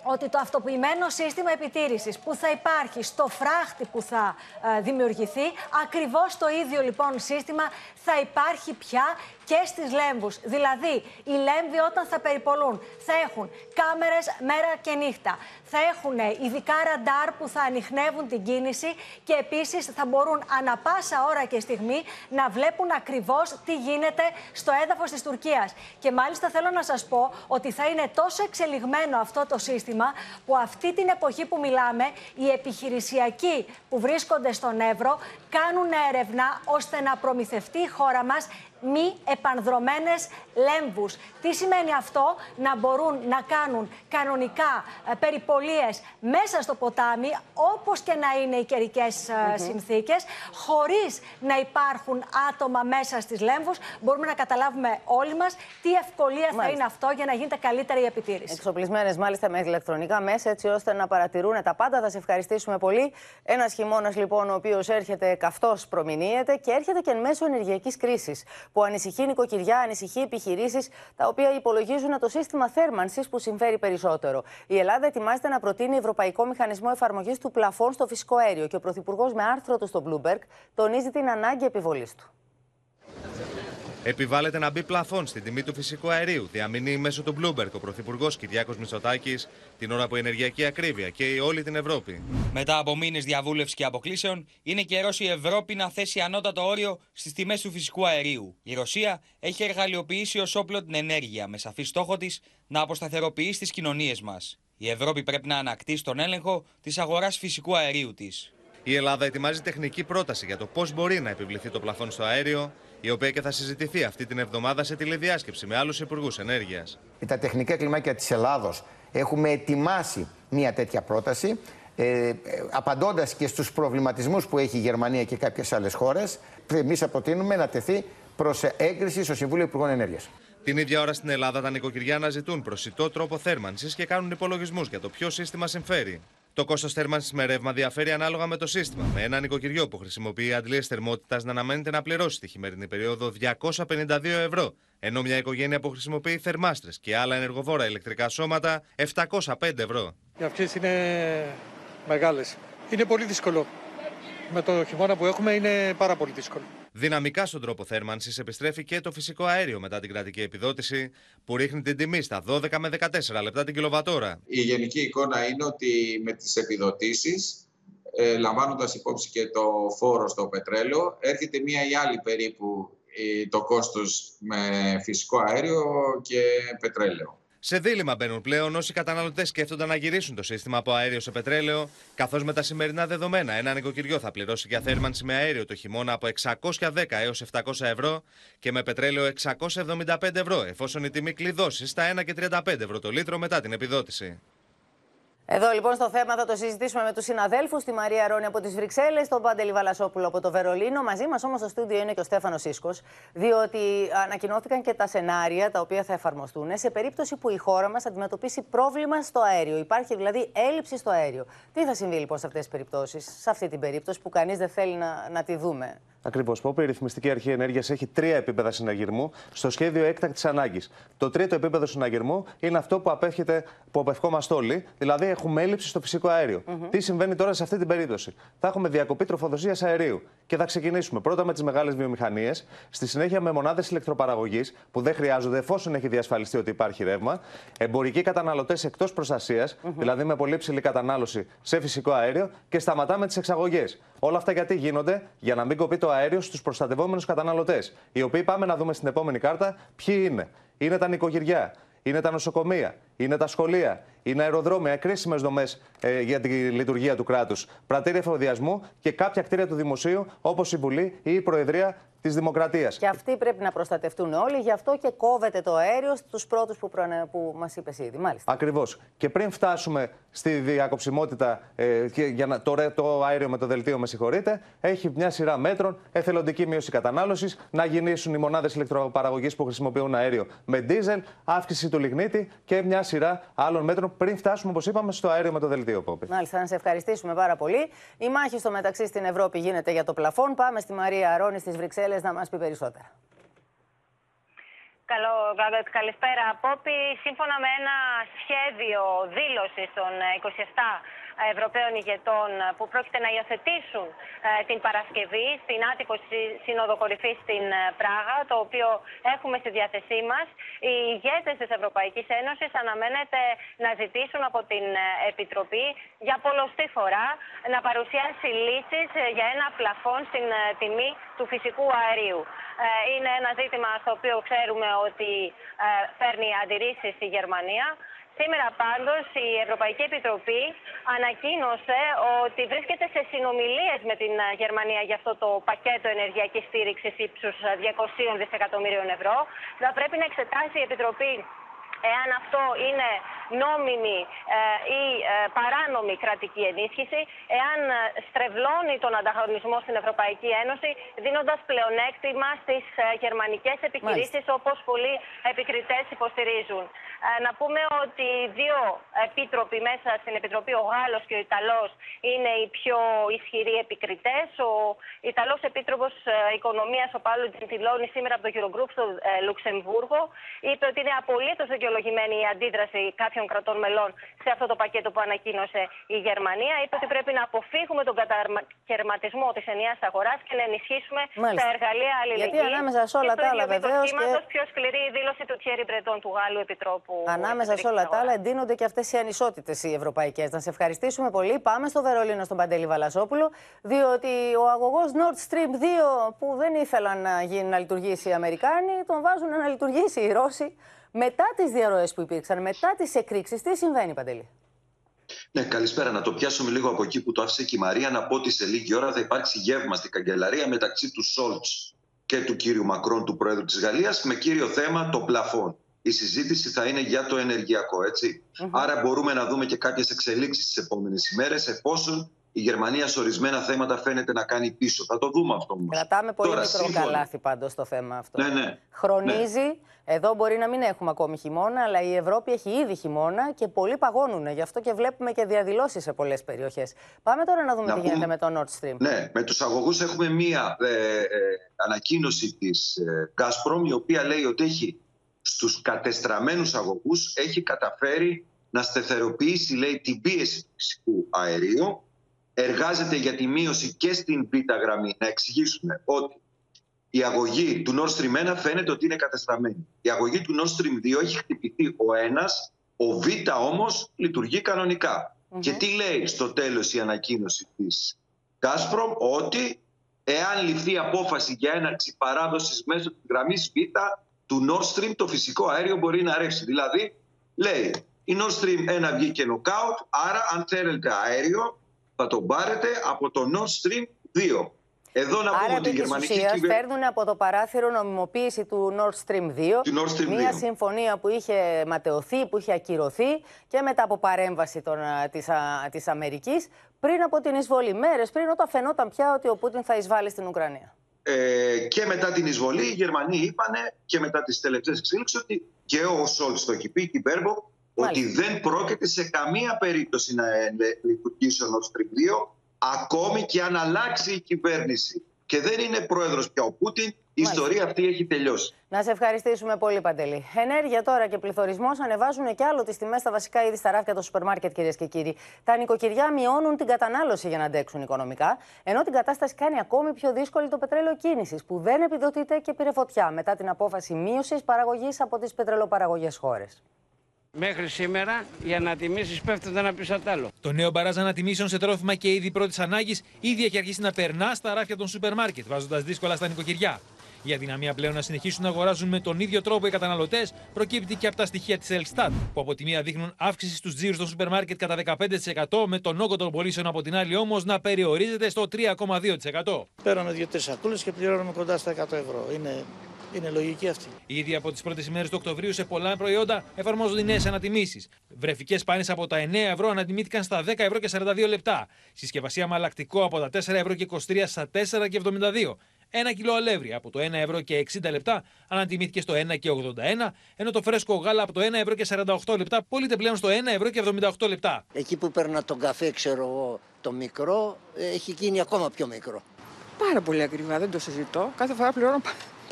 ότι το αυτοποιημένο σύστημα επιτήρησης που θα υπάρχει στο φράχτη που θα ε, δημιουργηθεί, ακριβώς το ίδιο λοιπόν σύστημα θα υπάρχει πια και στις λέμβους. Δηλαδή, οι λέμβοι όταν θα περιπολούν θα έχουν κάμερες μέρα και νύχτα. Θα έχουν ειδικά ραντάρ που θα ανοιχνεύουν την κίνηση και επίσης θα μπορούν ανα πάσα ώρα και στιγμή να βλέπουν ακριβώς τι γίνεται στο έδαφος της Τουρκίας. Και μάλιστα θέλω να σας πω ότι θα είναι τόσο εξελιγμένο αυτό το σύστημα που αυτή την εποχή που μιλάμε οι επιχειρησιακοί που βρίσκονται στον Εύρο κάνουν έρευνα ώστε να προμηθευτεί η χώρα μας μη επανδρομένες λέμβους. Τι σημαίνει αυτό; Να μπορούν να κάνουν κανονικά ε, περιπολίες μέσα στο ποτάμι, όπως και να είναι οι καιρικές mm συνθήκες, χωρίς να υπάρχουν άτομα μέσα στις λέμβους. Μπορούμε να καταλάβουμε όλοι μας τι ευκολία θα είναι αυτό για να γίνεται καλύτερη η επιτήρηση. Εξοπλισμένες μάλιστα με ηλεκτρονικά μέσα, έτσι ώστε να παρατηρούν τα πάντα. Θα σε ευχαριστήσουμε πολύ. Ένας χειμώνας λοιπόν, ο οποίος έρχεται καυτός προμηνύεται και έρχεται και εν μέσω ενεργειακής κρίσης που ανησυχεί νοικοκυριά, ανησυχεί επιχειρήσεις, τα οποία υπολογίζουν το σύστημα θέρμανσης που συμφέρει περισσότερο. Η Ελλάδα ετοιμάζεται να προτείνει Ευρωπαϊκό Μηχανισμό Εφαρμογής του Πλαφών στο φυσικό αέριο και ο Πρωθυπουργός με άρθρο του στο Bloomberg τονίζει την ανάγκη επιβολής του. Επιβάλλεται να μπει πλαφόν στην τιμή του φυσικού αερίου. Διαμηνεί μέσω του Bloomberg ο Πρωθυπουργός Κυριάκος Μητσοτάκης την ώρα που η ενεργειακή ακρίβεια και όλη την Ευρώπη. Μετά από μήνες διαβούλευσης και αποκλήσεων, είναι καιρός η Ευρώπη να θέσει ανώτατο όριο στις τιμές του φυσικού αερίου. Η Ρωσία έχει εργαλειοποιήσει ως όπλο την ενέργεια, με σαφή στόχο της να αποσταθεροποιήσει τις κοινωνίες μας. Η Ευρώπη πρέπει να ανακτήσει τον έλεγχο της αγοράς φυσικού αερίου της. Η Ελλάδα ετοιμάζει τεχνική πρόταση για το πώς μπορεί να επιβληθεί το πλαφόν στο αέριο, η οποία και θα συζητηθεί αυτή την εβδομάδα σε τηλεδιάσκεψη με άλλους υπουργούς ενέργειας. Τα τεχνικά κλιμάκια της Ελλάδος έχουμε ετοιμάσει μια τέτοια πρόταση. Ε, απαντώντας και στους προβληματισμούς που έχει η Γερμανία και κάποιες άλλες χώρες, εμείς προτείνουμε να τεθεί προς έγκριση στο Συμβούλιο Υπουργών Ενέργειας. Την ίδια ώρα στην Ελλάδα τα νοικοκυριά αναζητούν προσιτό τρόπο θέρμανσης και κάνουν υπολογισμούς για το ποιο σύστημα συμφέρει. Το κόστος θέρμανσης με ρεύμα διαφέρει ανάλογα με το σύστημα. Με ένα νοικοκυριό που χρησιμοποιεί αντλίες θερμότητας να αναμένεται να πληρώσει τη χειμερινή περίοδο 252 ευρώ. Ενώ μια οικογένεια που χρησιμοποιεί θερμάστρες και άλλα ενεργοβόρα ηλεκτρικά σώματα 705 ευρώ. Οι αυξήσεις είναι μεγάλες. Είναι πολύ δύσκολο. Με το χειμώνα που έχουμε είναι πάρα πολύ δύσκολο. Δυναμικά στον τρόπο θέρμανσης επιστρέφει και το φυσικό αέριο μετά την κρατική επιδότηση, που ρίχνει την τιμή στα 12 με 14 λεπτά την κιλοβατόρα. Η γενική εικόνα είναι ότι με τις επιδοτήσεις, ε, λαμβάνοντας υπόψη και το φόρο στο πετρέλαιο, έρχεται μία ή άλλη περίπου ε, το κόστος με φυσικό αέριο και πετρέλαιο. Σε δίλημα μπαίνουν πλέον όσοι καταναλωτές σκέφτονται να γυρίσουν το σύστημα από αέριο σε πετρέλαιο, καθώς με τα σημερινά δεδομένα ένα νοικοκυριό θα πληρώσει για θέρμανση με αέριο το χειμώνα από 610 έως 700 ευρώ και με πετρέλαιο 675 ευρώ, εφόσον η τιμή κλειδώσει στα 1,35 ευρώ το λίτρο μετά την επιδότηση. Εδώ λοιπόν στο θέμα θα το συζητήσουμε με τους συναδέλφους, τη Μαρία Ρόνη από τις Βρυξέλλες, τον Παντελή Βαλασόπουλο από το Βερολίνο. Μαζί μας όμως στο στούντιο είναι και ο Στέφανος Σίσκο, διότι ανακοινώθηκαν και τα σενάρια τα οποία θα εφαρμοστούν σε περίπτωση που η χώρα μας αντιμετωπίσει πρόβλημα στο αέριο. Υπάρχει δηλαδή έλλειψη στο αέριο. Τι θα συμβεί λοιπόν σε αυτές τις περιπτώσεις, σε αυτή την περίπτωση που κανείς δεν θέλει να, να τη δούμε; Ακριβώς. Που η Ρυθμιστική Αρχή Ενέργειας έχει τρία επίπεδα συναγερμού στο σχέδιο έκτακτης ανάγκης. Το τρίτο επίπεδο συναγερμού είναι αυτό που, απέχεται, που απευχόμαστε όλοι, δηλαδή έχουμε έλλειψη στο φυσικό αέριο. Τι συμβαίνει τώρα σε αυτή την περίπτωση; Θα έχουμε διακοπή τροφοδοσίας αερίου και θα ξεκινήσουμε πρώτα με τις μεγάλες βιομηχανίες, στη συνέχεια με μονάδες ηλεκτροπαραγωγής που δεν χρειάζονται εφόσον έχει διασφαλιστεί ότι υπάρχει ρεύμα, εμπορικοί καταναλωτές εκτός προστασίας, δηλαδή με πολύ ψηλή κατανάλωση σε φυσικό αέριο και σταματάμε τις εξαγωγές. Όλα αυτά γιατί γίνονται, για να μην κοπεί το αέριο στους προστατευόμενους καταναλωτές. Οι οποίοι πάμε να δούμε στην επόμενη κάρτα ποιοι είναι. Είναι τα νοικοκυριά, είναι τα νοσοκομεία, είναι τα σχολεία, είναι αεροδρόμια, κρίσιμες δομές ε, για τη λειτουργία του κράτους, πρατήρια εφοδιασμού και κάποια κτίρια του δημοσίου όπως η Βουλή ή η Προεδρία της Δημοκρατίας. Και αυτοί πρέπει να προστατευτούν όλοι, γι' αυτό και κόβεται το αέριο στους πρώτους που, προανε... που μας είπες ήδη. Μάλιστα. Ακριβώς. Και πριν φτάσουμε στη διακοψιμότητα, ε, και για να, το, το αέριο με το δελτίο, με συγχωρείτε, έχει μια σειρά μέτρων, εθελοντική μείωση κατανάλωσης, να γεννήσουν οι μονάδες ηλεκτροπαραγωγής που χρησιμοποιούν αέριο με δίζελ, αύξηση του λιγνίτη και μια σειρά άλλων μέτρων πριν φτάσουμε, όπως είπαμε, στο αέριο με το δελτίο. Πόπη. Μάλιστα, να σε ευχαριστήσουμε πάρα πολύ. Η μάχη στο μεταξύ στην Ευρώπη γίνεται για το πλαφόν. Πάμε στη Μαρία Αρώνη στις Βρυξέλλες να μας πει περισσότερα. Καλό, καλησπέρα, Πόπη. Σύμφωνα με ένα σχέδιο δήλωσης των 27 Ευρωπαίων ηγετών που πρόκειται να υιοθετήσουν ε, την Παρασκευή στην άτυπο Σύνοδο Κορυφής στην ε, Πράγα, το οποίο έχουμε στη διάθεσή μας. Οι ηγέτες της Ευρωπαϊκής Ένωσης αναμένεται να ζητήσουν από την ε, Επιτροπή για πολλωστή φορά να παρουσιάσει λύσεις για ένα πλαφόν στην τιμή του φυσικού αερίου. Είναι ένα ζήτημα στο οποίο ξέρουμε ότι φέρνει αντιρρήσεις στη Γερμανία. Σήμερα πάντως η Ευρωπαϊκή Επιτροπή ανακοίνωσε ότι βρίσκεται σε συνομιλίες με την Γερμανία για αυτό το πακέτο ενεργειακής στήριξης ύψους 200 δισεκατομμύριων ευρώ. Θα πρέπει να εξετάσει η Επιτροπή εάν αυτό είναι νόμιμη ε, ή ε, παράνομη κρατική ενίσχυση, εάν ε, στρεβλώνει τον ανταγωνισμό στην Ευρωπαϊκή Ένωση, δίνοντας πλεονέκτημα στις γερμανικές επιχειρήσεις, όπως πολλοί επικριτές υποστηρίζουν. Να πούμε ότι οι δύο επίτροποι μέσα στην Επιτροπή, ο Γάλλος και ο Ιταλός, είναι οι πιο ισχυροί επικριτές. Ο Ιταλός Επίτροπος Οικονομίας, ο Πάλο Τζεντιλόνι, σήμερα από το Eurogroup στο Λουξεμβούργο, είπε ότι είναι απολύτως δικαιολογημένη η αντίδραση κάποιων κρατών μελών σε αυτό το πακέτο που ανακοίνωσε η Γερμανία. Είπε ότι πρέπει να αποφύγουμε τον κατακαιρματισμό της ενιαίας αγοράς και να ενισχύσουμε Μάλιστα. τα εργαλεία αλληλεγγύης. Γιατί ανάμεσα σε όλα τα άλλα, βεβαίως. Και... πιο σκληρή η δήλωση του Τιέρι Μπρετών, του Γάλλου Επιτρόπου. Ανάμεσα σε όλα τα άλλα, εντείνονται και αυτές οι ανισότητες οι ευρωπαϊκές. Να σε ευχαριστήσουμε πολύ. Πάμε στο Βερολίνο, στον Παντελή Βαλασόπουλο, διότι ο αγωγός Nord Stream 2 που δεν ήθελαν να, γίνει, να λειτουργήσει οι Αμερικάνοι, τον βάζουν να λειτουργήσει οι Ρώσοι. Μετά τις διαρροές που υπήρξαν, μετά τις εκρήξεις, τι συμβαίνει, Παντελή; Ναι, καλησπέρα. Να το πιάσουμε λίγο από εκεί που το άφησε και η Μαρία. Να πω ότι σε λίγη ώρα θα υπάρξει γεύμα στην καγκελαρία μεταξύ του Σόλτς και του κύριου Μακρόν, του Πρόεδρου της Γαλλίας, με κύριο θέμα το πλαφόν. Η συζήτηση θα είναι για το ενεργειακό, Άρα μπορούμε να δούμε και κάποιες εξελίξεις τις επόμενες ημέρες, εφόσον η Γερμανία σε ορισμένα θέματα φαίνεται να κάνει πίσω. Θα το δούμε αυτό όμως. Κρατάμε πολύ Τώρα, μικρό σύμφωνα... καλάθι πάντως στο θέμα αυτό. Ναι, ναι. Χρονίζει. Ναι. Εδώ μπορεί να μην έχουμε ακόμη χειμώνα, αλλά η Ευρώπη έχει ήδη χειμώνα και πολλοί παγώνουν. Γι' αυτό και βλέπουμε και διαδηλώσεις σε πολλές περιοχές. Πάμε τώρα να δούμε να τι πούμε... γίνεται με το Nord Stream. Ναι, με τους αγωγούς έχουμε μία ε, ε, ανακοίνωση της ε, Gazprom, η οποία λέει ότι έχει στους κατεστραμμένους αγωγούς έχει καταφέρει να στεθεροποιήσει λέει, την πίεση του φυσικού αερίου εργάζεται για τη μείωση και στην β' γραμμή. Να εξηγήσουμε ότι η αγωγή του Nord Stream 1 φαίνεται ότι είναι κατεστραμμένη. Η αγωγή του Nord Stream 2 έχει χτυπηθεί ο ένας, ο Β όμως λειτουργεί Και τι λέει στο τέλος η ανακοίνωση της Gazprom, ότι εάν ληφθεί απόφαση για έναρξη παράδοσης μέσω της γραμμής Β του Nord Stream, το φυσικό αέριο μπορεί να ρεύσει. Δηλαδή, λέει, η Nord Stream 1 βγήκε νοκάουτ, άρα αν θέλετε αέριο, θα τον πάρετε από το Nord Stream 2. Εδώ να πούμε ότι η γερμανική κυβέρνηση. παίρνουν από το παράθυρο νομιμοποίηση του Nord Stream 2. Nord Stream μια 2. συμφωνία που είχε ματαιωθεί, που είχε ακυρωθεί και μετά από παρέμβαση των, της, της Αμερικής πριν από την εισβολή. Μέρες πριν όταν φαινόταν πια ότι ο Πούτιν θα εισβάλλει στην Ουκρανία. Ε, και μετά την εισβολή οι Γερμανοί είπανε και μετά τις τελευταίες εξελίξεις ότι και ο Σολτς το έχει πει και η Μπέρμποκ ότι δεν πρόκειται σε καμία περίπτωση να λειτουργήσει ο Nord Stream 2 ακόμη και αν αλλάξει η κυβέρνηση και δεν είναι πρόεδρος πια ο Πούτιν. Η ιστορία αυτή έχει τελειώσει. Να σε ευχαριστήσουμε πολύ, Παντελή. Ενέργεια τώρα και πληθωρισμός ανεβάζουν και άλλο τις τιμές στα βασικά είδη στα ράφια των σούπερ μάρκετ, κυρίες και κύριοι. Τα νοικοκυριά μειώνουν την κατανάλωση για να αντέξουν οικονομικά, ενώ την κατάσταση κάνει ακόμη πιο δύσκολη το πετρέλαιο κίνησης, που δεν επιδοτείται και πήρε φωτιά μετά την απόφαση μείωσης παραγωγής από τις πετρελαιοπαραγωγές χώρες. Μέχρι σήμερα οι ανατιμήσεις πέφτουν ένα πίσω απ' άλλο. Το νέο μπαράζ ανατιμήσεων σε τρόφιμα και είδη πρώτης ανάγκης ήδη έχει αρχίσει να περνά στα ράφια των σούπερ μάρκετ, βάζοντας δύσκολα στα νοικοκυριά. Η αδυναμία πλέον να συνεχίσουν να αγοράζουν με τον ίδιο τρόπο οι καταναλωτές προκύπτει και από τα στοιχεία της Ελστάτ, που από τη μία δείχνουν αύξηση στους τζίρους των σούπερ μάρκετ κατά 15%, με τον όγκο των πωλήσεων από την άλλη όμως να περιορίζεται στο 3,2%. Πέραμε δύο-τρεις σακούλες και πληρώνουμε κοντά στα 100 ευρώ. Είναι, είναι λογική αυτή. Ήδη από τις πρώτες ημέρες του Οκτωβρίου σε πολλά προϊόντα εφαρμόζονται οι νέες ανατιμήσεις. Βρεφικές πάνες από τα 9 ευρώ ανατιμήθηκαν στα 10 ευρώ και 42 λεπτά. Συσκευασία μαλακτικό από τα 4 ευρώ και 23 στα 4 και 72. Ένα κιλό αλεύρι από το 1 ευρώ και 60 λεπτά ανατιμήθηκε στο 1 και 81, ενώ το φρέσκο γάλα από το 1 ευρώ και 48 λεπτά πωλείται πλέον στο 1 ευρώ και 78 λεπτά. Εκεί που παίρνα τον καφέ, ξέρω εγώ, το μικρό, έχει γίνει ακόμα πιο μικρό. Πάρα πολύ ακριβά, δεν το συζητώ. Κάθε φορά πληρώνω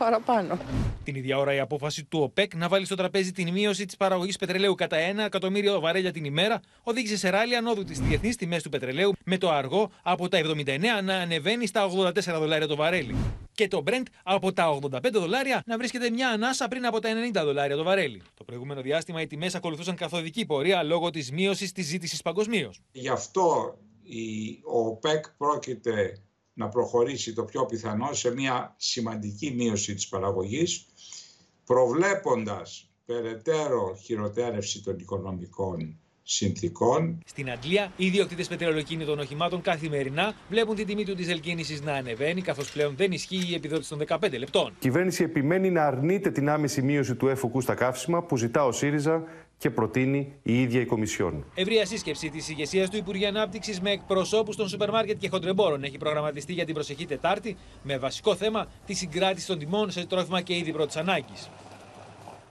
παραπάνω. Την ίδια ώρα η απόφαση του ΟΠΕΚ να βάλει στο τραπέζι την μείωση της παραγωγής πετρελαίου κατά 1 εκατομμύριο βαρέλια την ημέρα οδήγησε σε ράλι ανόδου τη διεθνείς τιμές του πετρελαίου με το αργό από τα 79 να ανεβαίνει στα 84 δολάρια το βαρέλι. Και το Brent από τα 85 δολάρια να βρίσκεται μια ανάσα πριν από τα 90 δολάρια το βαρέλι. Το προηγούμενο διάστημα οι τιμές ακολουθούσαν καθοδική πορεία λόγω της μείωσης της ζήτησης παγκοσμίως. Γι' αυτό η, ο ΟΠΕΚ πρόκειται να προχωρήσει το πιο πιθανό σε μια σημαντική μείωση της παραγωγής, προβλέποντας περαιτέρω χειροτέρευση των οικονομικών συνθήκων. Στην Αγγλία, οι ιδιοκτήτες πετρελοκίνητων οχημάτων καθημερινά βλέπουν την τιμή του διζελ κίνηση να ανεβαίνει, καθώς πλέον δεν ισχύει η επιδότηση των 15 λεπτών. Η κυβέρνηση επιμένει να αρνείται την άμεση μείωση του έφοκου στα καύσιμα που ζητά ο ΣΥΡΙΖΑ και προτείνει η ίδια η Κομισιόν. Ευρεία σύσκεψη της ηγεσίας του Υπουργείου Ανάπτυξης με εκπροσώπους των σούπερ μάρκετ και χοντρεμπόρων έχει προγραμματιστεί για την προσεχή Τετάρτη με βασικό θέμα τη συγκράτηση των τιμών σε τρόφιμα και είδη πρώτης ανάγκης.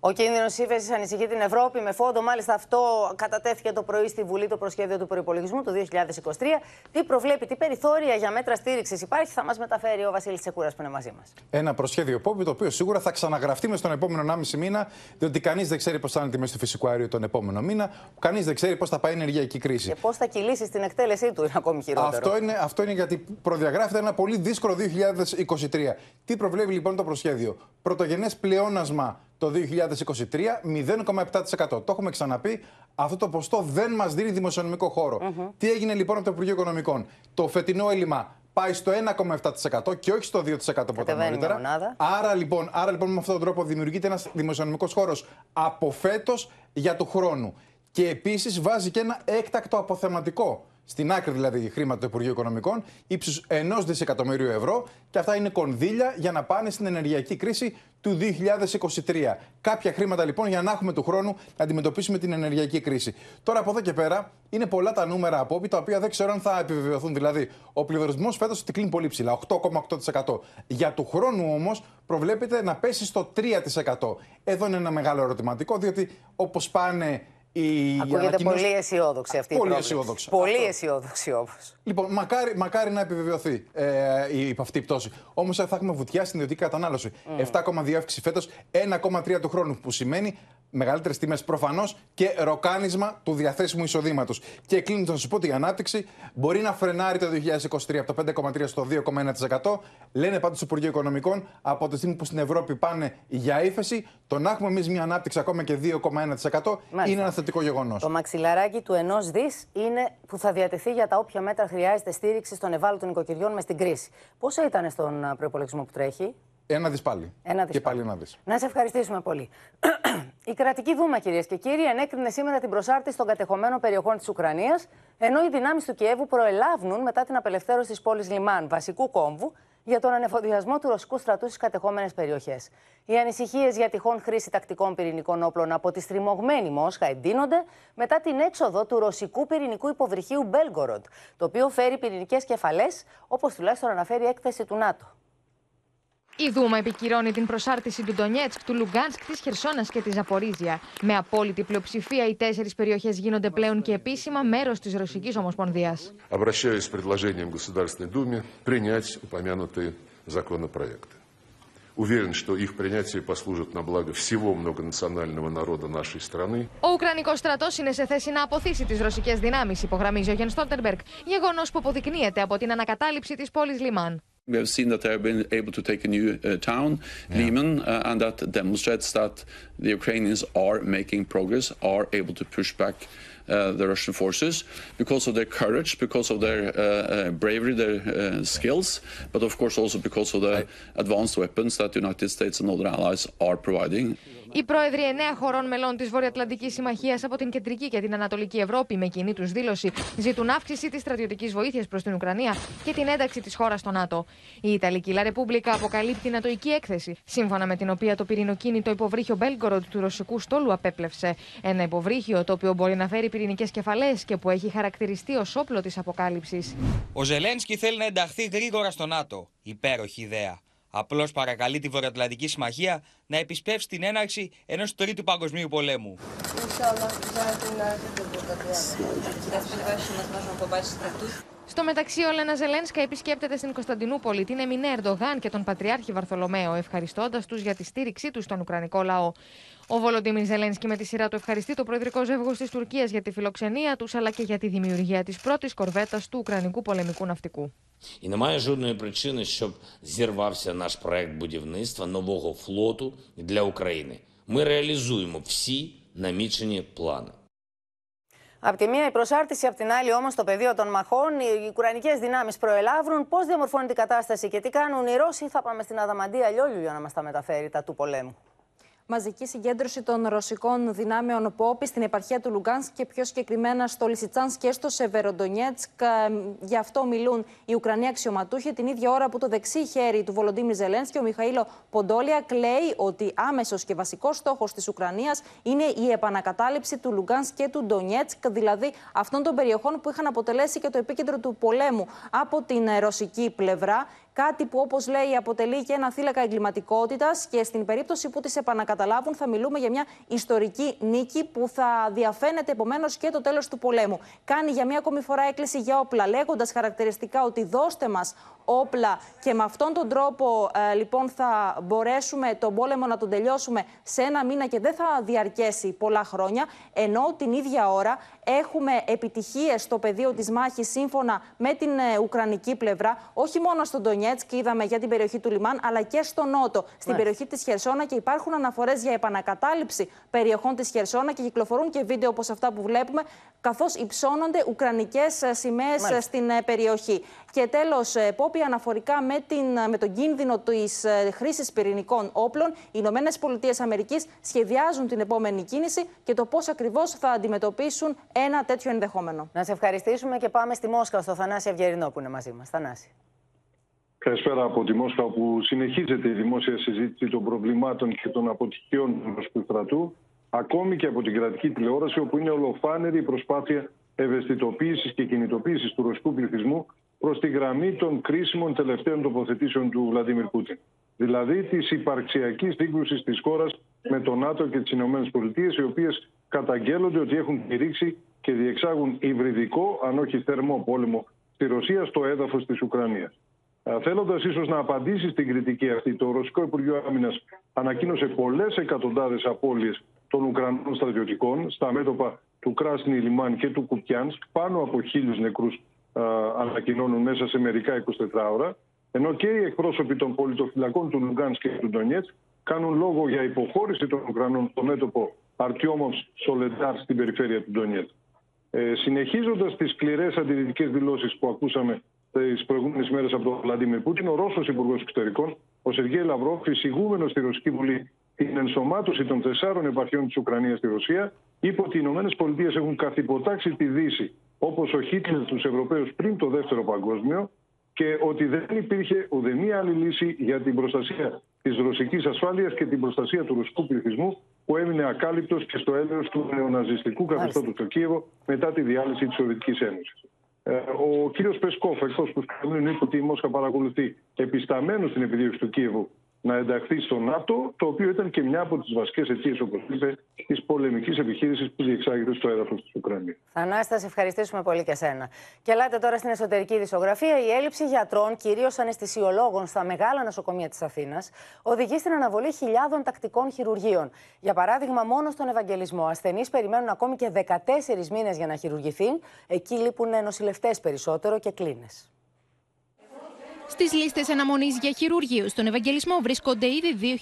Ο κίνδυνος ύφεσης ανησυχεί την Ευρώπη. Με φόντο, μάλιστα, αυτό κατατέθηκε το πρωί στη Βουλή το προσχέδιο του προπολογισμού του 2023. Τι προβλέπει, τι περιθώρια για μέτρα στήριξης υπάρχει, θα μας μεταφέρει ο Βασίλης Τσεκούρας που είναι μαζί μας. Ένα προσχέδιο πόπι το οποίο σίγουρα θα ξαναγραφτεί μες στον επόμενο 1,5 μήνα, διότι κανείς δεν ξέρει πώς θα είναι η τιμή του φυσικού αερίου τον επόμενο μήνα, κανείς δεν ξέρει πώς θα πάει η ενεργειακή κρίση. Και πώς θα κυλήσει στην εκτέλεσή του, είναι ακόμη χειρότερο. Αυτό είναι, αυτό είναι γιατί προδιαγράφεται ένα πολύ δύσκολο 2023. Τι προβλέπει λοιπόν το προσχέδιο; Πρωτογενές πλεόνασμα το 2023 0,7%. Το έχουμε ξαναπεί. Αυτό το ποστό δεν μας δίνει δημοσιονομικό χώρο. Τι έγινε λοιπόν από το Υπουργείο Οικονομικών; Το φετινό έλλειμμα πάει στο 1,7% και όχι στο 2% που ήταν νωρίτερα. Άρα λοιπόν, άρα λοιπόν με αυτόν τον τρόπο δημιουργείται ένας δημοσιονομικός χώρος από φέτος για του χρόνου. Και επίσης βάζει και ένα έκτακτο αποθεματικό στην άκρη δηλαδή χρήματα του Υπουργείου Οικονομικών, ύψους 1 δισεκατομμυρίου ευρώ. Και αυτά είναι κονδύλια για να πάνε στην ενεργειακή κρίση του 2023. Κάποια χρήματα λοιπόν για να έχουμε του χρόνου να αντιμετωπίσουμε την ενεργειακή κρίση. Τώρα από εδώ και πέρα είναι πολλά τα νούμερα από όπι τα οποία δεν ξέρω αν θα επιβεβαιωθούν. Δηλαδή, ο πληθωρισμός φέτος κλείνει πολύ ψηλά, 8,8%. Για του χρόνου όμως προβλέπεται να πέσει στο 3%. Εδώ είναι ένα μεγάλο ερωτηματικό, διότι όπως πάνε η Ακούγεται πολύ αισιόδοξη αυτή πολύ η αισιόδοξη. Πολύ αισιόδοξη όμως. Λοιπόν, μακάρι, μακάρι να επιβεβαιωθεί ε, η, αυτή η πτώση. Όμως θα έχουμε βουτιά στην ιδιωτική κατανάλωση. 7,2 αύξηση φέτος, 1,3 του χρόνου. Που σημαίνει μεγαλύτερες τιμές προφανώς και ροκάνισμα του διαθέσιμου εισοδήματος. Και κλείνοντας να σου πω ότι η ανάπτυξη μπορεί να φρενάρει το 2023 από το 5,3 στο 2,1%. Λένε πάντως στο Υπουργείο Οικονομικών από τη στιγμή που στην Ευρώπη πάνε για ύφεση, το να έχουμε εμείς μια ανάπτυξη ακόμα και 2,1% είναι ένα θετικό γεγονός. Το μαξιλαράκι του ενός δις είναι που θα διατεθεί για τα όποια μέτρα χρειάζεται στήριξη των ευάλωτων οικοκυριών μες στην κρίση. Πόσο ήταν στον προπολογισμό που τρέχει, ένα δις πάλι. Ένα δις και πάλι ένα δις. Να σε ευχαριστήσουμε πολύ. Η κρατική Δούμα, κυρίες και κύριοι, ενέκρινε σήμερα την προσάρτηση των κατεχομένων περιοχών της Ουκρανίας, ενώ οι δυνάμεις του Κιέβου προελάβουν μετά την απελευθέρωση της πόλης Λιμάν, βασικού κόμβου, για τον ανεφοδιασμό του ρωσικού στρατού στις κατεχόμενες περιοχές. Οι ανησυχίες για τυχόν χρήση τακτικών πυρηνικών όπλων από τη στριμωγμένη Μόσχα εντείνονται μετά την έξοδο του ρωσικού πυρηνικού υποβρυχίου Μπέλγκοροντ, το οποίο φέρει πυρηνικές κεφαλές, όπως τουλάχιστον αναφέρει η έκθεση του ΝΑΤΟ. Η Δούμα επικυρώνει την προσάρτηση του Ντονιέτσκ, του Λουγκάνσκ, τη Χερσόνα και τη Ζαπορίζια. Με απόλυτη πλειοψηφία, οι τέσσερι περιοχέ γίνονται πλέον και επίσημα μέρο τη Ρωσική Ομοσπονδία. Обращаюсь с предложением Государственной Думе принять упомянутые законопроекты. Уверен, что их принятие послужит на благо всего многонационального народа нашей страны. Ο Ουκρανικό στρατό είναι σε θέση να αποθήσει τι ρωσικέ δυνάμει, υπογραμμίζει ο Γεν Στόλτερμπεργκ, γεγονό που αποδεικνύεται από την ανακατάληψη τη πόλη Λιμάν. We have seen that they have been able to take a new uh, town, Liman, uh, and that demonstrates that the Ukrainians are making progress, are able to push back uh, the Russian forces because of their courage, because of their uh, uh, bravery, their uh, skills, but of course also because of the advanced weapons that the United States and other allies are providing. Οι πρόεδροι εννέα χωρών μελών της Βορειοατλαντικής Συμμαχίας από την Κεντρική και την Ανατολική Ευρώπη, με κοινή τους δήλωση, ζητούν αύξηση της στρατιωτικής βοήθειας προς την Ουκρανία και την ένταξη της χώρας στο ΝΑΤΟ. Η Ιταλική Λα Ρεπούμπλικα αποκαλύπτει νατοική έκθεση, σύμφωνα με την οποία το πυρηνοκίνητο υποβρύχιο Μπέλγκοροντ του ρωσικού στόλου απέπλευσε. Ένα υποβρύχιο το οποίο μπορεί να φέρει πυρηνικές κεφαλές και που έχει χαρακτηριστεί ως όπλο της αποκάλυψης. Ο Ζελένσκι θέλει να ενταχθεί γρήγορα στο ΝΑΤΟ. Υπέροχη ιδέα. Απλώς παρακαλεί τη Βορειοατλαντική Συμμαχία να επισπεύσει την έναρξη ενός τρίτου παγκοσμίου πολέμου. Στο μεταξύ, ο Λένα Ζελένσκα επισκέπτεται στην Κωνσταντινούπολη την Εμινέ Ερντογάν και τον Πατριάρχη Βαρθολομαίο, ευχαριστώντας τους για τη στήριξή τους στον Ουκρανικό λαό. Ο Βολοντίμιρ Ζελένσκι με τη σειρά του ευχαριστεί το προεδρικό ζεύγο τη Τουρκία για τη φιλοξενία του, αλλά και για τη δημιουργία τη πρώτη κορβέτα του Ουκρανικού πολεμικού ναυτικού. І немає жодної причини, щоб зірвався наш проект будівництва нового флоту для України. Ми реалізуємо всі намічені плани. Απ' τη μία η προσάρτηση, απ' την άλλη όμω το πεδίο των μαχών. Οι Ουκρανικέ δυνάμει προελάβουν. Πώ διαμορφώνεται η κατάσταση και τι κάνουν οι Ρώσοι, θα πάμε στην Αδαμαντία Λιόλιου για να μα τα μεταφέρει τα του πολέμου. μαζική συγκέντρωση των ρωσικών δυνάμεων ΠΟΠΗ στην επαρχία του Λουγκάνσκ και πιο συγκεκριμένα στο Λισιτσάνσκ και στο Σεβεροντονιέτσκ. Γι' αυτό μιλούν οι Ουκρανοί αξιωματούχοι την ίδια ώρα που το δεξί χέρι του Βολοντίμιρ Ζελένσκι, ο Μιχαήλο Ποντόλιακ, λέει ότι άμεσος και βασικός στόχος της Ουκρανίας είναι η επανακατάληψη του Λουγκάνσκ και του Ντονιέτσκ, δηλαδή αυτών των περιοχών που είχαν αποτελέσει και το επίκεντρο του πολέμου από την ρωσική πλευρά. Κάτι που, όπως λέει, αποτελεί και ένα θύλακα εγκληματικότητας και στην περίπτωση που τις επανακαταλάβουν, θα μιλούμε για μια ιστορική νίκη που θα διαφαίνεται επομένως και το τέλος του πολέμου. Κάνει για μια ακόμη φορά έκκληση για όπλα, λέγοντας χαρακτηριστικά ότι δώστε μας όπλα και με αυτόν τον τρόπο ε, λοιπόν θα μπορέσουμε τον πόλεμο να τον τελειώσουμε σε ένα μήνα και δεν θα διαρκέσει πολλά χρόνια. Ενώ την ίδια ώρα έχουμε επιτυχίες στο πεδίο της μάχης σύμφωνα με την ε, Ουκρανική πλευρά, όχι μόνο στον Ντονιέτσκ, είδαμε για την περιοχή του Λιμάν, αλλά και στο Νότο, στην περιοχή της Χερσόνα και υπάρχουν αναφορές για επανακατάληψη περιοχών της Χερσόνα και κυκλοφορούν και βίντεο όπως αυτά που βλέπουμε, καθώς υψώνονται ουκρανικές σημαίες στην ε, περιοχή. Και τέλος, Πόπη, αναφορικά με, την, με τον κίνδυνο της χρήσης πυρηνικών όπλων, οι Ηνωμένες Πολιτείες Αμερικής σχεδιάζουν την επόμενη κίνηση και το πώς ακριβώς θα αντιμετωπίσουν ένα τέτοιο ενδεχόμενο. Να σε ευχαριστήσουμε και πάμε στη Μόσχα, στο Θανάση Αυγερινό που είναι μαζί μας. Θανάση. Καλησπέρα από τη Μόσχα, όπου συνεχίζεται η δημόσια συζήτηση των προβλημάτων και των αποτυχιών του Ρωσικού στρατού, ακόμη και από την κρατική τηλεόραση, όπου είναι ολοφάνερη η προσπάθεια ευαισθητοποίησης και κινητοποίησης του ρωσικού πληθυσμού προς τη γραμμή των κρίσιμων τελευταίων τοποθετήσεων του Βλαντίμιρ Πούτιν. Δηλαδή της υπαρξιακής σύγκρουσης της χώρας με το ΝΑΤΟ και τις ΗΠΑ, οι οποίες καταγγέλλονται ότι έχουν κηρύξει και διεξάγουν υβριδικό, αν όχι θερμό πόλεμο στη Ρωσία στο έδαφος της Ουκρανίας. Θέλοντας ίσως να απαντήσει στην κριτική αυτή, το Ρωσικό Υπουργείο Άμυνας ανακοίνωσε πολλές εκατοντάδες απώλειες των Ουκρανών στρατιωτικών στα μέτωπα του Κράσνη Λιμάν και του Κουπιάνσκ, πάνω από χίλιους νεκρούς ανακοινώνουν μέσα σε μερικά 24ωρα, ενώ και οι εκπρόσωποι των πολιτοφυλακών του Λουγκάνσκ και του Ντονιέτ κάνουν λόγο για υποχώρηση των Ουκρανών στο μέτωπο Αρτιόμοφ Σολεντάρ στην περιφέρεια του Ντονιέτ. Ε, Συνεχίζοντας τις σκληρές αντιδυτικές δηλώσεις που ακούσαμε τις προηγούμενες μέρες από τον Βλαντίμιρ Πούτιν, ο Ρώσος Υπουργός Εξωτερικών, ο Σεργέη Λαυρόφ, εισηγούμενος στη Ρωσική Βουλή την ενσωμάτωση των τεσσάρων επαρχιών της Ουκρανίας στη Ρωσία, είπε ότι οι ΗΠΑ έχουν καθυποτάξει τη Δύση όπως ο Χίτλερ τους Ευρωπαίους πριν το Δεύτερο Παγκόσμιο και ότι δεν υπήρχε ουδέμια άλλη λύση για την προστασία της ρωσικής ασφάλειας και την προστασία του ρωσικού πληθυσμού που έμεινε ακάλυπτος και στο έλεος του νεοναζιστικού καθεστώτος στο Κίεβο μετά τη διάλυση της Σοβιετικής Ένωσης. Ε, ο κύριος Πεσκόφ, εκτός του Κρεμλίνου, είπε ότι η Μόσχα παρακολουθεί επισταμένο στην επιδίωξη του Κίεβου να ενταχθεί στο ΝΑΤΟ, το οποίο ήταν και μια από τις βασικές αιτίες, όπως είπε, της πολεμικής επιχείρησης που διεξάγεται στο έδαφος της Ουκρανίας. Θανάση, θα σε ευχαριστήσουμε πολύ και σένα. Και ελάτε τώρα στην εσωτερική δισογραφία. Η έλλειψη γιατρών, κυρίως αναισθησιολόγων, στα μεγάλα νοσοκομεία της Αθήνας οδηγεί στην αναβολή χιλιάδων τακτικών χειρουργείων. Για παράδειγμα, μόνο στον Ευαγγελισμό, ασθενείς περιμένουν ακόμη και 14 μήνες για να χειρουργηθεί. Εκεί λείπουν νοσηλευτές περισσότερο και κλίνες. Στις λίστες αναμονής για χειρουργείο στον Ευαγγελισμό βρίσκονται ήδη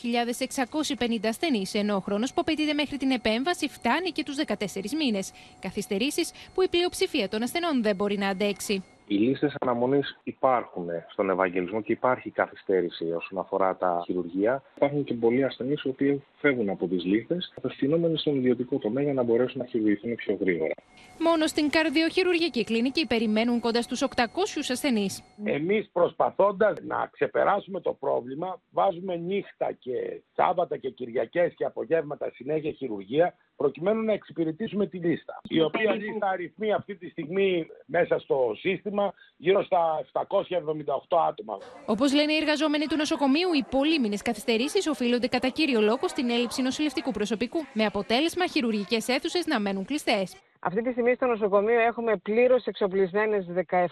2.650 ασθενείς, ενώ ο χρόνος που απαιτείται μέχρι την επέμβαση φτάνει και τους 14 μήνες. Καθυστερήσεις που η πλειοψηφία των ασθενών δεν μπορεί να αντέξει. Οι λίστες αναμονής υπάρχουν στον Ευαγγελισμό και υπάρχει καθυστέρηση όσον αφορά τα χειρουργεία. Υπάρχουν και πολλοί ασθενείς οι οποίοι φεύγουν από τις λίστες, απευθυνόμενοι στον ιδιωτικό τομέα για να μπορέσουν να χειρουργηθούν πιο γρήγορα. Μόνο στην καρδιοχειρουργική κλινική περιμένουν κοντά στους 800 ασθενείς. Εμείς προσπαθώντας να ξεπεράσουμε το πρόβλημα, βάζουμε νύχτα και Σάββατα και Κυριακές και απογεύματα συνέχεια χειρουργία, προκειμένου να εξυπηρετήσουμε τη λίστα. Η οποία λίστα αριθμεί αυτή τη στιγμή μέσα στο σύστημα γύρω στα 778 άτομα. Όπως λένε οι εργαζόμενοι του νοσοκομείου, οι πολύμηνε καθυστερήσεις οφείλονται κατά κύριο λόγο στην έλλειψη νοσηλευτικού προσωπικού, με αποτέλεσμα χειρουργικές αίθουσες να μένουν κλειστές. Αυτή τη στιγμή στο νοσοκομείο έχουμε πλήρως εξοπλισμένες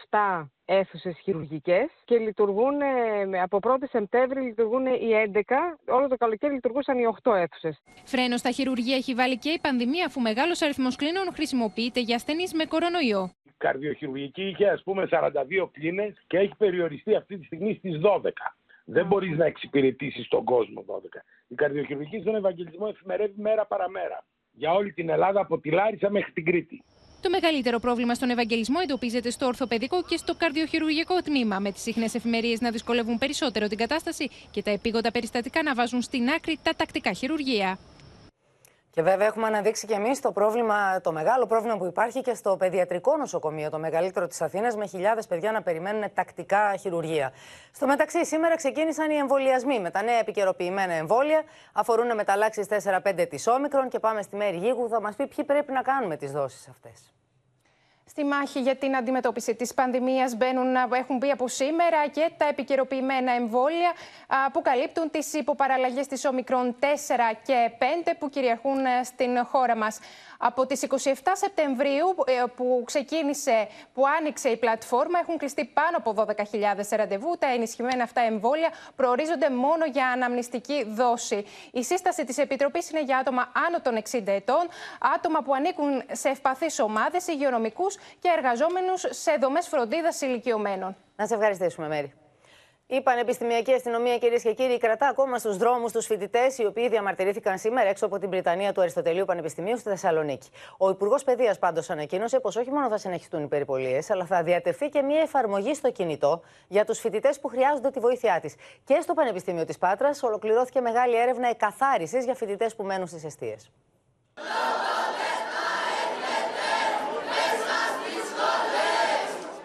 17 αίθουσες χειρουργικές και λειτουργούν ε, από 1η Σεπτέμβρη λειτουργούν οι 11. Όλο το καλοκαίρι λειτουργούσαν οι 8 αίθουσες. Φρένο στα χειρουργία έχει βάλει και η πανδημία, αφού μεγάλος αριθμός κλίνων χρησιμοποιείται για ασθενείς με κορονοϊό. Η καρδιοχειρουργική είχε ας πούμε 42 κλίνες και έχει περιοριστεί αυτή τη στιγμή στις 12. Δεν μπορείς να εξυπηρετήσεις τον κόσμο 12. Η καρδιοχειρουργική στον Ευαγγελισμό εφημερεύει μέρα παραμέρα. Για όλη την Ελλάδα από τη Λάρισα μέχρι την Κρήτη. Το μεγαλύτερο πρόβλημα στον Ευαγγελισμό εντοπίζεται στο ορθοπαιδικό και στο καρδιοχειρουργικό τμήμα, με τις συχνές εφημερίες να δυσκολεύουν περισσότερο την κατάσταση και τα επίγοντα περιστατικά να βάζουν στην άκρη τα τακτικά χειρουργεία. Και βέβαια έχουμε αναδείξει και εμείς το, πρόβλημα, το μεγάλο πρόβλημα που υπάρχει και στο παιδιατρικό νοσοκομείο, το μεγαλύτερο της Αθήνας, με χιλιάδες παιδιά να περιμένουν τακτικά χειρουργία. Στο μεταξύ, σήμερα ξεκίνησαν οι εμβολιασμοί με τα νέα επικαιροποιημένα εμβόλια. Αφορούν μεταλλάξει 4-5 της Όμικρον και πάμε στη Μέρη Γίγου. Θα μας πει ποιοι πρέπει να κάνουμε τις δόσεις αυτές. Στη μάχη για την αντιμετώπιση της πανδημίας μπαίνουν, έχουν μπει από σήμερα και τα επικαιροποιημένα εμβόλια που καλύπτουν τις υποπαραλλαγές της ομικρών 4 και 5 που κυριαρχούν στην χώρα μας. Από τις 27 Σεπτεμβρίου ε, που ξεκίνησε, που άνοιξε η πλατφόρμα έχουν κλειστεί πάνω από 12.000 ραντεβού. Τα ενισχυμένα αυτά εμβόλια προορίζονται μόνο για αναμνηστική δόση. Η σύσταση της Επιτροπής είναι για άτομα άνω των 60 ετών, άτομα που ανήκουν σε ευπαθείς ομάδες, υγειονομικούς και εργαζόμενους σε δομές φροντίδας ηλικιωμένων. Να σε ευχαριστήσουμε, Μέρη. Η Πανεπιστημιακή Αστυνομία, κυρίες και κύριοι, κρατά ακόμα στους δρόμους τους φοιτητές, οι οποίοι διαμαρτυρήθηκαν σήμερα έξω από την Βρυτανία του Αριστοτελείου Πανεπιστημίου στη Θεσσαλονίκη. Ο Υπουργός Παιδείας πάντως ανακοίνωσε πως όχι μόνο θα συνεχιστούν οι περιπολίες, αλλά θα διατεθεί και μια εφαρμογή στο κινητό για τους φοιτητές που χρειάζονται τη βοήθειά της. Και στο Πανεπιστήμιο της Πάτρας ολοκληρώθηκε μεγάλη έρευνα εκαθάρισης για φοιτητές που μένουν στις αιστείες.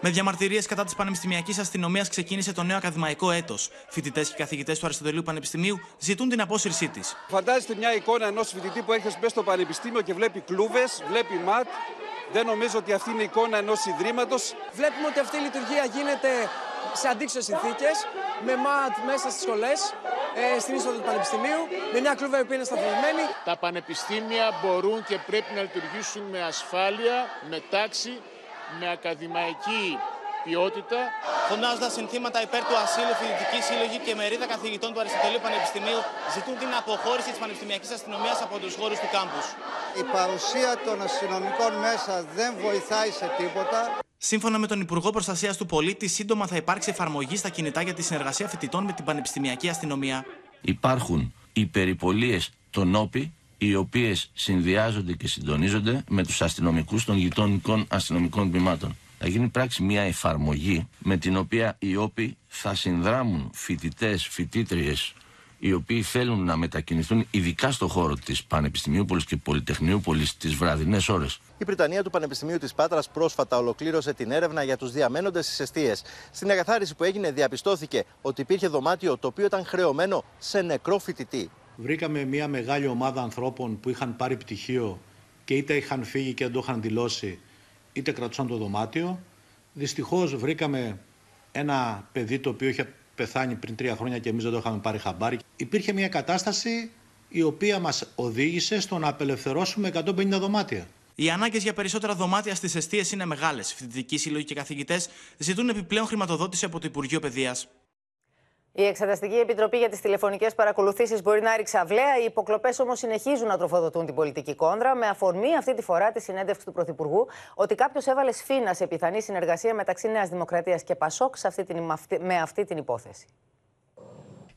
Με διαμαρτυρίες κατά της πανεπιστημιακής αστυνομίας ξεκίνησε το νέο ακαδημαϊκό έτος. Φοιτητές και καθηγητές του Αριστοτελείου Πανεπιστημίου ζητούν την απόσυρσή της. Φαντάζεστε μια εικόνα ενός φοιτητή που έρχεται μέσα στο πανεπιστήμιο και βλέπει κλούβες, βλέπει ματ. Δεν νομίζω ότι αυτή είναι η εικόνα ενός ιδρύματος. Βλέπουμε ότι αυτή η λειτουργία γίνεται σε αντίξωες συνθήκες, με ματ μέσα στις σχολές, ε, στην είσοδο του Πανεπιστημίου, με μια κλούβα που είναι σταθμισμένη. Τα πανεπιστήμια μπορούν και πρέπει να λειτουργήσουν με ασφάλεια, με τάξη με ακαδημαϊκή ποιότητα. Φωνάζοντας συνθήματα υπέρ του ασύλου, φοιτητική σύλλογη και μερίδα καθηγητών του Αριστοτελείου Πανεπιστημίου ζητούν την αποχώρηση της πανεπιστημιακής αστυνομίας από τους χώρους του κάμπους. Η παρουσία των αστυνομικών μέσα δεν βοηθάει σε τίποτα. Σύμφωνα με τον Υπουργό Προστασίας του Πολίτη, σύντομα θα υπάρξει εφαρμογή στα κινητά για τη συνεργασία φοιτητών με την Πανεπιστημιακή Αστυνομία. Υπάρχουν οι περιπολίε των όπι οι οποίες συνδυάζονται και συντονίζονται με τους αστυνομικούς των γειτονικών αστυνομικών τμήματων. Θα γίνει πράξη μια εφαρμογή με την οποία οι όποιοι θα συνδράμουν φοιτητές, φοιτήτριες, οι οποίοι θέλουν να μετακινηθούν ειδικά στον χώρο της Πανεπιστημίου Πόλη και Πολυτεχνείου Πόλη τις βραδινές ώρες. Η Πριτανία του Πανεπιστημίου της Πάτρας πρόσφατα ολοκλήρωσε την έρευνα για τους διαμένοντες στις αιστείες. Στην εγκαθάριση που έγινε, διαπιστώθηκε ότι υπήρχε δωμάτιο το οποίο ήταν χρεωμένο σε νεκρό φοιτητή βρήκαμε μια μεγάλη ομάδα ανθρώπων που είχαν πάρει πτυχίο και είτε είχαν φύγει και δεν το είχαν δηλώσει, είτε κρατούσαν το δωμάτιο. Δυστυχώς βρήκαμε ένα παιδί το οποίο είχε πεθάνει πριν τρία χρόνια και εμείς δεν το είχαμε πάρει χαμπάρι. υπήρχε μια κατάσταση η οποία μας οδήγησε στο να απελευθερώσουμε 150 δωμάτια. Οι ανάγκες για περισσότερα δωμάτια στις αιστείες είναι μεγάλες. Φοιτητικοί σύλλογοι και καθηγητές ζητούν επιπλέον χρηματοδότηση από το Υπουργείο Παιδείας. Η Εξεταστική Επιτροπή για τις Τηλεφωνικές Παρακολουθήσεις μπορεί να ρίξει αυλαία. Οι υποκλοπές όμως συνεχίζουν να τροφοδοτούν την πολιτική κόντρα, με αφορμή αυτή τη φορά τη συνέντευξη του Πρωθυπουργού ότι κάποιος έβαλε σφίνα σε πιθανή συνεργασία μεταξύ Νέας Δημοκρατίας και Πασόκ σε αυτή την, με αυτή την υπόθεση.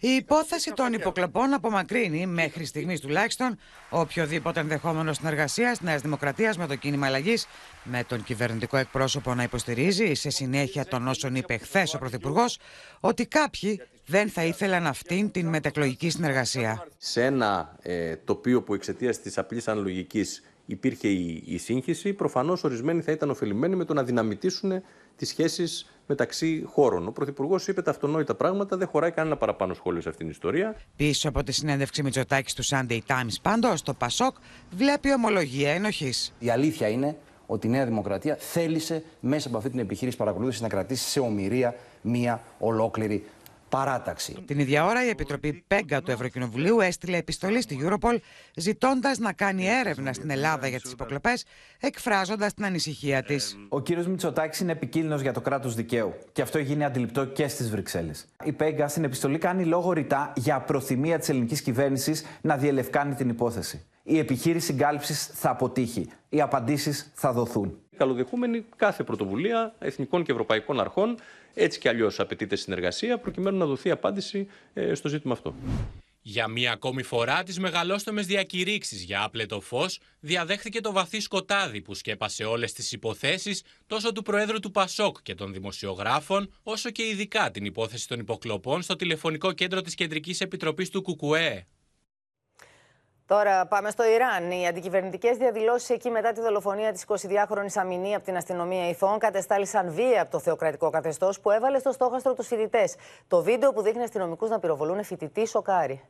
Η υπόθεση των υποκλοπών απομακρύνει, μέχρι στιγμής τουλάχιστον, οποιοδήποτε ενδεχόμενο συνεργασίας Νέας Δημοκρατίας με το κίνημα αλλαγής, με τον κυβερνητικό εκπρόσωπο να υποστηρίζει, σε συνέχεια των όσων είπε χθες ο Πρωθυπουργός, ότι κάποιοι δεν θα ήθελαν αυτήν την μετεκλογική συνεργασία. Σε ένα ε, τοπίο που εξαιτίας της απλής αναλογικής υπήρχε η, η σύγχυση, προφανώς ορισμένοι θα ήταν ωφελημένοι με το να δυναμητήσουν τις σχέσεις μεταξύ χώρων. Ο Πρωθυπουργός είπε τα αυτονόητα πράγματα, δεν χωράει κανένα παραπάνω σχόλιο σε αυτήν την ιστορία. Πίσω από τη συνέντευξη Μητσοτάκη του Sunday Times, πάντως, το Πασόκ βλέπει ομολογία ενοχής. Η αλήθεια είναι ότι η Νέα Δημοκρατία θέλησε μέσα από αυτή την επιχείρηση παρακολούθησης να κρατήσει σε ομοιρία μία ολόκληρη παράταξη. Την ίδια ώρα, η Επιτροπή Πέγκα του Ευρωκοινοβουλίου έστειλε επιστολή στη Europol ζητώντας να κάνει έρευνα στην Ελλάδα για τις υποκλοπές, εκφράζοντας την ανησυχία της. Ο κύριος Μητσοτάκης είναι επικίνδυνος για το κράτος δικαίου και αυτό γίνει αντιληπτό και στις Βρυξέλλες. Η Πέγκα στην επιστολή κάνει λόγο ρητά για προθυμία της ελληνικής κυβέρνησης να διελευκάνει την υπόθεση. Η επιχείρηση συγκάλυψη θα αποτύχει. Οι απαντήσεις θα δοθούν. Καλοδεχούμενη κάθε πρωτοβουλία εθνικών και ευρωπαϊκών αρχών έτσι κι αλλιώς απαιτείται συνεργασία προκειμένου να δοθεί απάντηση ε, στο ζήτημα αυτό. Για μία ακόμη φορά, τις μεγαλόστομες διακηρύξεις για άπλετο φως διαδέχθηκε το βαθύ σκοτάδι που σκέπασε όλες τις υποθέσεις τόσο του Προέδρου του Πασόκ και των δημοσιογράφων, όσο και ειδικά την υπόθεση των υποκλοπών στο τηλεφωνικό κέντρο της Κεντρικής Επιτροπής του ΚΚΕ. Τώρα πάμε στο Ιράν. Οι αντικυβερνητικές διαδηλώσεις εκεί μετά τη δολοφονία της 22χρονη Αμινή από την αστυνομία Ιθών κατεστάλησαν βία από το θεοκρατικό καθεστώς που έβαλε στο στόχαστρο τους φοιτητές. Το βίντεο που δείχνει αστυνομικούς να πυροβολούν φοιτητή σοκάρει.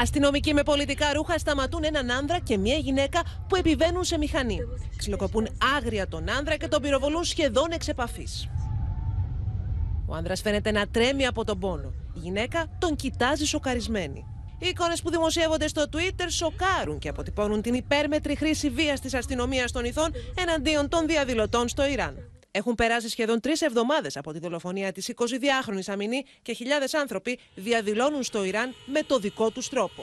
Αστυνομικοί με πολιτικά ρούχα σταματούν έναν άνδρα και μια γυναίκα που επιβαίνουν σε μηχανή. Ξυλοκοπούν άγρια τον άνδρα και τον πυροβολούν σχεδόν εξ επαφής. Ο άνδρας φαίνεται να τρέμει από τον πόνο. Η γυναίκα τον κοιτάζει σοκαρισμένη. Οι εικόνες που δημοσιεύονται στο Twitter σοκάρουν και αποτυπώνουν την υπέρμετρη χρήση βίας της αστυνομίας των ηθών εναντίον των διαδηλωτών στο Ιράν. Έχουν περάσει σχεδόν τρεις εβδομάδες από τη δολοφονία της 22χρονη Αμινή και χιλιάδες άνθρωποι διαδηλώνουν στο Ιράν με το δικό τους τρόπο.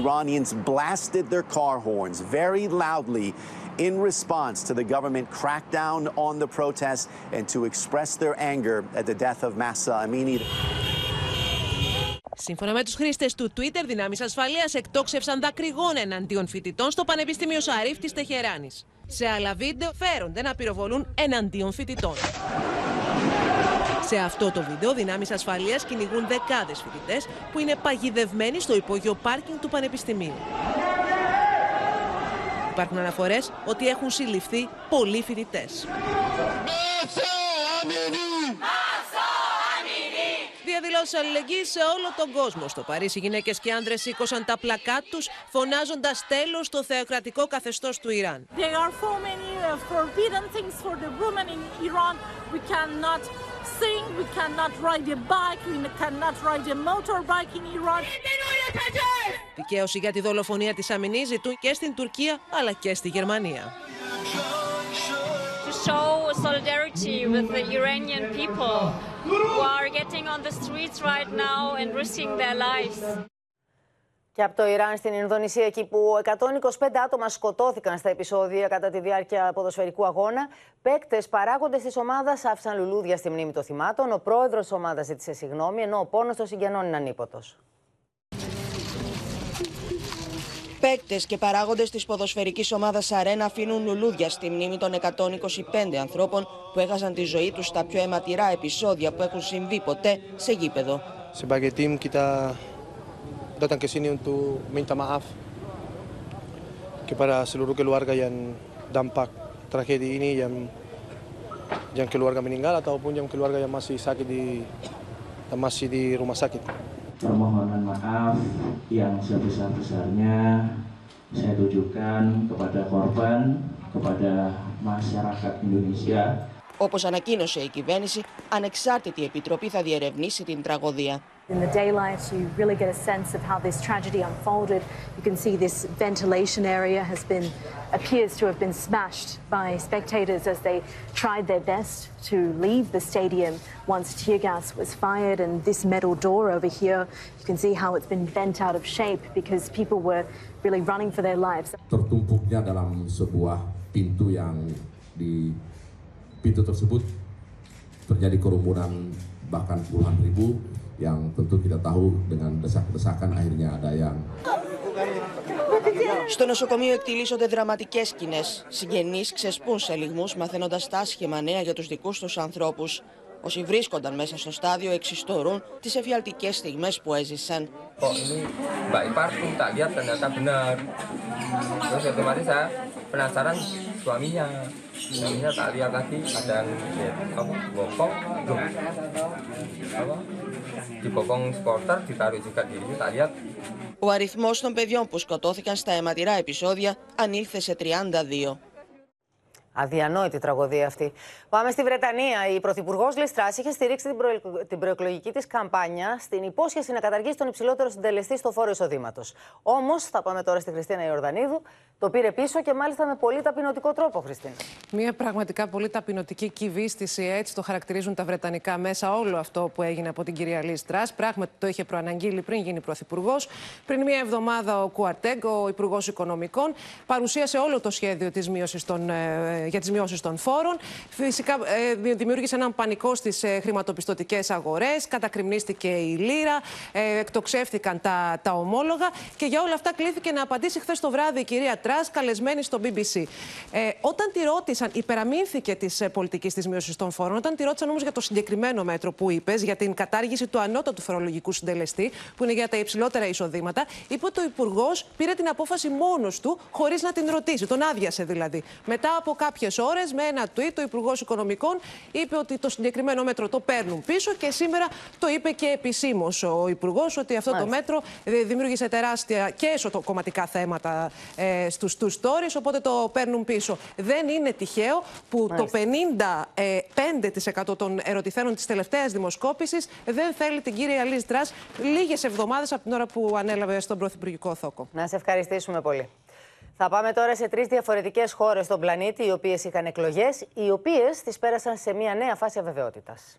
Iranians blasted their car horns very loudly in response to the government crackdown on the protests and to express their anger at the death of Massa Amini. Σύμφωνα με τους χρήστες του Twitter, δυνάμεις ασφαλείας εκτόξευσαν δακρυγόνα εναντίον φοιτητών στο Πανεπιστήμιο Σαρίφ της Τεχεράνης. Σε άλλα βίντεο φέρονται να πυροβολούν εναντίον φοιτητών. Σε αυτό το βίντεο, δυνάμεις ασφαλείας κυνηγούν δεκάδες φοιτητές που είναι παγιδευμένοι στο υπόγειο πάρκινγκ του Πανεπιστημίου. Υπάρχουν αναφορές ότι έχουν συλληφθεί πολλοί φοιτητές. Διαδηλώσεις αλληλεγγύης σε όλο τον κόσμο. Στο Παρίσι, γυναίκες και άντρες σήκωσαν τα πλακάτ τους, φωνάζοντας τέλος στο θεοκρατικό καθεστώς του Ιράν. There are so many uh, forbidden things for the women in Iran. We cannot sing, we cannot ride a bike, we cannot ride a motorbike in Iran. Δικαίωση για τη δολοφονία της Αμινή ζητούν και στην Τουρκία αλλά και στη Γερμανία. To show solidarity with the Iranian people who are getting on the streets right now and risking their lives. Και από το Ιράν στην Ινδονησία, εκεί που 125 άτομα σκοτώθηκαν στα επεισόδια κατά τη διάρκεια ποδοσφαιρικού αγώνα, παίκτες παράγοντες της ομάδας άφησαν λουλούδια στη μνήμη των θυμάτων. Ο πρόεδρος της ομάδας ζήτησε συγγνώμη, ενώ ο πόνος των συγγενών είναι ανίποτος. Παίκτες και παράγοντες της ποδοσφαιρικής ομάδας Αρένα αφήνουν λουλούδια στη μνήμη των 125 ανθρώπων που έχασαν τη ζωή τους στα πιο αιματηρά επεισόδια που έχουν συμβεί ποτέ σε γήπεδο. Sebagai tim kita datang ke sini untuk minta maaf kepada seluruh keluarga yang dampak tragedi ini yang yang keluarga meninggal ataupun yang keluarga yang masih sakit di yang masih di rumah sakit. Permohonan maaf yang sebesar-besarnya saya tujukan kepada korban, kepada masyarakat Indonesia Όπω ανακοίνωσε η κυβέρνηση, ανεξάρτητη επιτροπή θα διερευνήσει την τραγωδία. In the daylight, you really get a sense of how this tragedy unfolded. You can see this ventilation area has been appears to have been smashed by spectators as they tried their best to leave the stadium once tear gas was fired. And this metal door over here, you can see how it's been bent out of shape because people were really running for their lives. Tertumpuknya dalam sebuah pintu yang di pintu tersebut terjadi kerumunan bahkan puluhan ribu yang tentu kita tahu dengan desak-desakan akhirnya ada yang Στο νοσοκομείο εκτιλήσονται δραματικές σκηνές. Συγγενείς ξεσπούν σε λιγμούς μαθαίνοντας τα άσχημα νέα για τους δικούς τους ανθρώπους. Όσοι βρίσκονταν μέσα στο στάδιο, εξιστορούν τις εφιαλτικές στιγμές που έζησαν. Ο αριθμός των παιδιών που σκοτώθηκαν στα αιματηρά επεισόδια ανήλθε σε 32. Αδιανόητη τραγωδία αυτή. Πάμε στη Βρετανία. Η Πρωθυπουργός Λιστράς είχε στηρίξει την, προε... την προεκλογική της καμπάνια στην υπόσχεση να καταργήσει τον υψηλότερο συντελεστή στο φόρο εισοδήματος. Όμως, θα πάμε τώρα στη Χριστίνα Ιορδανίδου, το πήρε πίσω και μάλιστα με πολύ ταπεινωτικό τρόπο, Χριστίνα. Μια πραγματικά πολύ ταπεινωτική κυβίστηση, έτσι το χαρακτηρίζουν τα Βρετανικά μέσα όλο αυτό που έγινε από την κυρία Λίστρα. Πράγματι το είχε προαναγγείλει πριν γίνει πρωθυπουργός. Πριν μία εβδομάδα ο Κουαρτέγκ, ο Υπουργός Οικονομικών, παρουσίασε όλο το σχέδιο της μείωσης των, ε, για τις μειώσεις των φόρων. Φυσικά ε, δημιούργησε έναν πανικό στις ε, χρηματοπιστωτικές αγορές, κατακριμνίστηκε η λίρα, ε, εκτοξεύτηκαν τα, τα ομόλογα και για όλα αυτά κλήθηκε να απαντήσει χθες το βράδυ η κυρία Τρά, καλεσμένη στο BBC. Ε, όταν τη ρώτησαν, υπεραμείνθηκε της ε, πολιτικής της μείωσης των φόρων, όταν τη ρώτησαν όμως για το συγκεκριμένο μέτρο που είπες, για την κατάργηση του ανώτατου φορολογικού συντελεστή, που είναι για τα υψηλότερα εισοδήματα, είπε ότι ο Υπουργός πήρε την απόφαση μόνος του, χωρίς να την ρωτήσει. Τον άδειασε δηλαδή. Μετά από κάποιες ώρες, με ένα tweet, ο Υπουργός Οικονομικών είπε ότι το συγκεκριμένο μέτρο το παίρνουν πίσω και σήμερα το είπε και επισήμως ο Υπουργός ότι αυτό το μέτρο ε, δημιούργησε τεράστια και εσωκομματικά θέματα ε, στους τους stories, οπότε το παίρνουν πίσω. Δεν είναι τυχαίο που Μάλιστα. το 55% των ερωτηθένων της τελευταίας δημοσκόπησης δεν θέλει την κυρία Λίζ Τρας λίγες εβδομάδες από την ώρα που ανέλαβε στον πρωθυπουργικό θόκο. Να σε ευχαριστήσουμε πολύ. Θα πάμε τώρα σε τρεις διαφορετικές χώρες στον πλανήτη, οι οποίες είχαν εκλογές, οι οποίες τις πέρασαν σε μια νέα φάση αβεβαιότητας.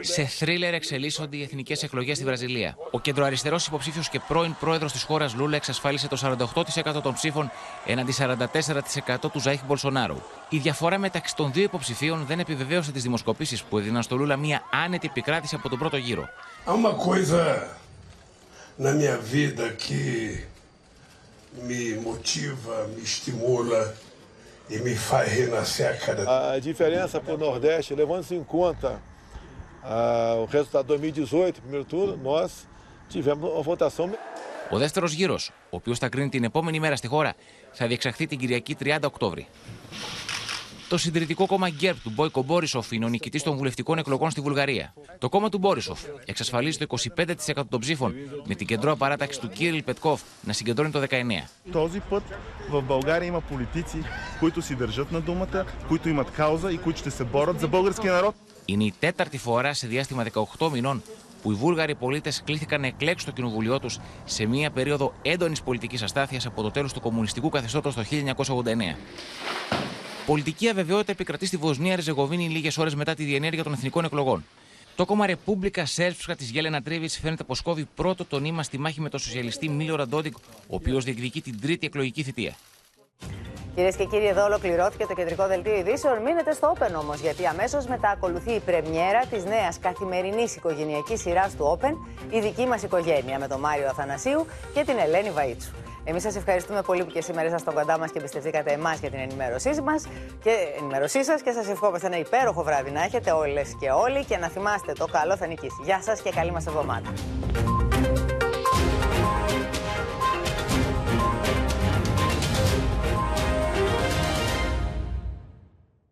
Σε θρίλερ εξελίσσονται οι εθνικές εκλογές στη Βραζιλία. Ο κεντροαριστερός υποψήφιος και πρώην πρόεδρος της χώρας Λούλα εξασφάλισε το 48% των ψήφων έναντι 44% του Ζαΐχ Μπολσονάρου. Η διαφορά μεταξύ των δύο υποψηφίων δεν επιβεβαίωσε τις δημοσκοπήσεις που έδιναν στο Λούλα μια άνετη επικράτηση από τον πρώτο γύρο. Há uma coisa na minha vida que me motiva, me estimula e me faz renascer a cada A diferença para o Nordeste, levando-se em conta ah, o resultado de 2018, primeiro turno, nós tivemos uma votação Ο δεύτερο γύρο, ο οποίο θα κρίνει την επόμενη μέρα στη χώρα, θα διεξαχθεί την Κυριακή 30 Οκτώβρη. Το συντηρητικό κόμμα Γκέρπ του Μπόικο Μπόρισοφ είναι ο νικητή των βουλευτικών εκλογών στη Βουλγαρία. Το κόμμα του Μπόρισοφ εξασφαλίζει το 25% των ψήφων, με την κεντρώα παράταξη του Κύριλ Πετκόφ να συγκεντρώνει το 19%. Този път в България има политици, които си държат на думата, които имат кауза и които ще се борят за българския народ. Είναι η τέταρτη φορά σε διάστημα 18 μηνών που οι Βούλγαροι πολίτε κλήθηκαν να εκλέξουν το κοινοβουλίο του σε μια περίοδο έντονη πολιτική αστάθεια από το τέλο του κομμουνιστικού καθεστώτο το 1989. Πολιτική αβεβαιότητα επικρατεί στη Βοσνία Ριζεγοβίνη λίγες ώρες μετά τη διενέργεια των εθνικών εκλογών. Το κόμμα Ρεπούμπλικα Σέρψκα της Γέλενα Τρίβιτ φαίνεται πως κόβει πρώτο το νήμα στη μάχη με τον σοσιαλιστή Μίλο Ραντόντικ, ο οποίος διεκδικεί την τρίτη εκλογική θητεία. Κυρίες και κύριοι, εδώ ολοκληρώθηκε το κεντρικό δελτίο ειδήσεων. Μείνετε στο Open όμως, γιατί αμέσως μετά ακολουθεί η πρεμιέρα της νέας καθημερινής οικογενειακής σειράς του Open, η δική μας οικογένεια, με τον Μάριο Αθανασίου και την Ελένη Βαΐτσου. Εμείς σας ευχαριστούμε πολύ που και σήμερα ήσασταν κοντά μας και εμπιστευτήκατε εμάς για την ενημέρωσή μας και ενημέρωσή σας και σας ευχόμαστε ένα υπέροχο βράδυ να έχετε όλες και όλοι και να θυμάστε το καλό θα νικήσει. Γεια σας και καλή μας εβδομάδα.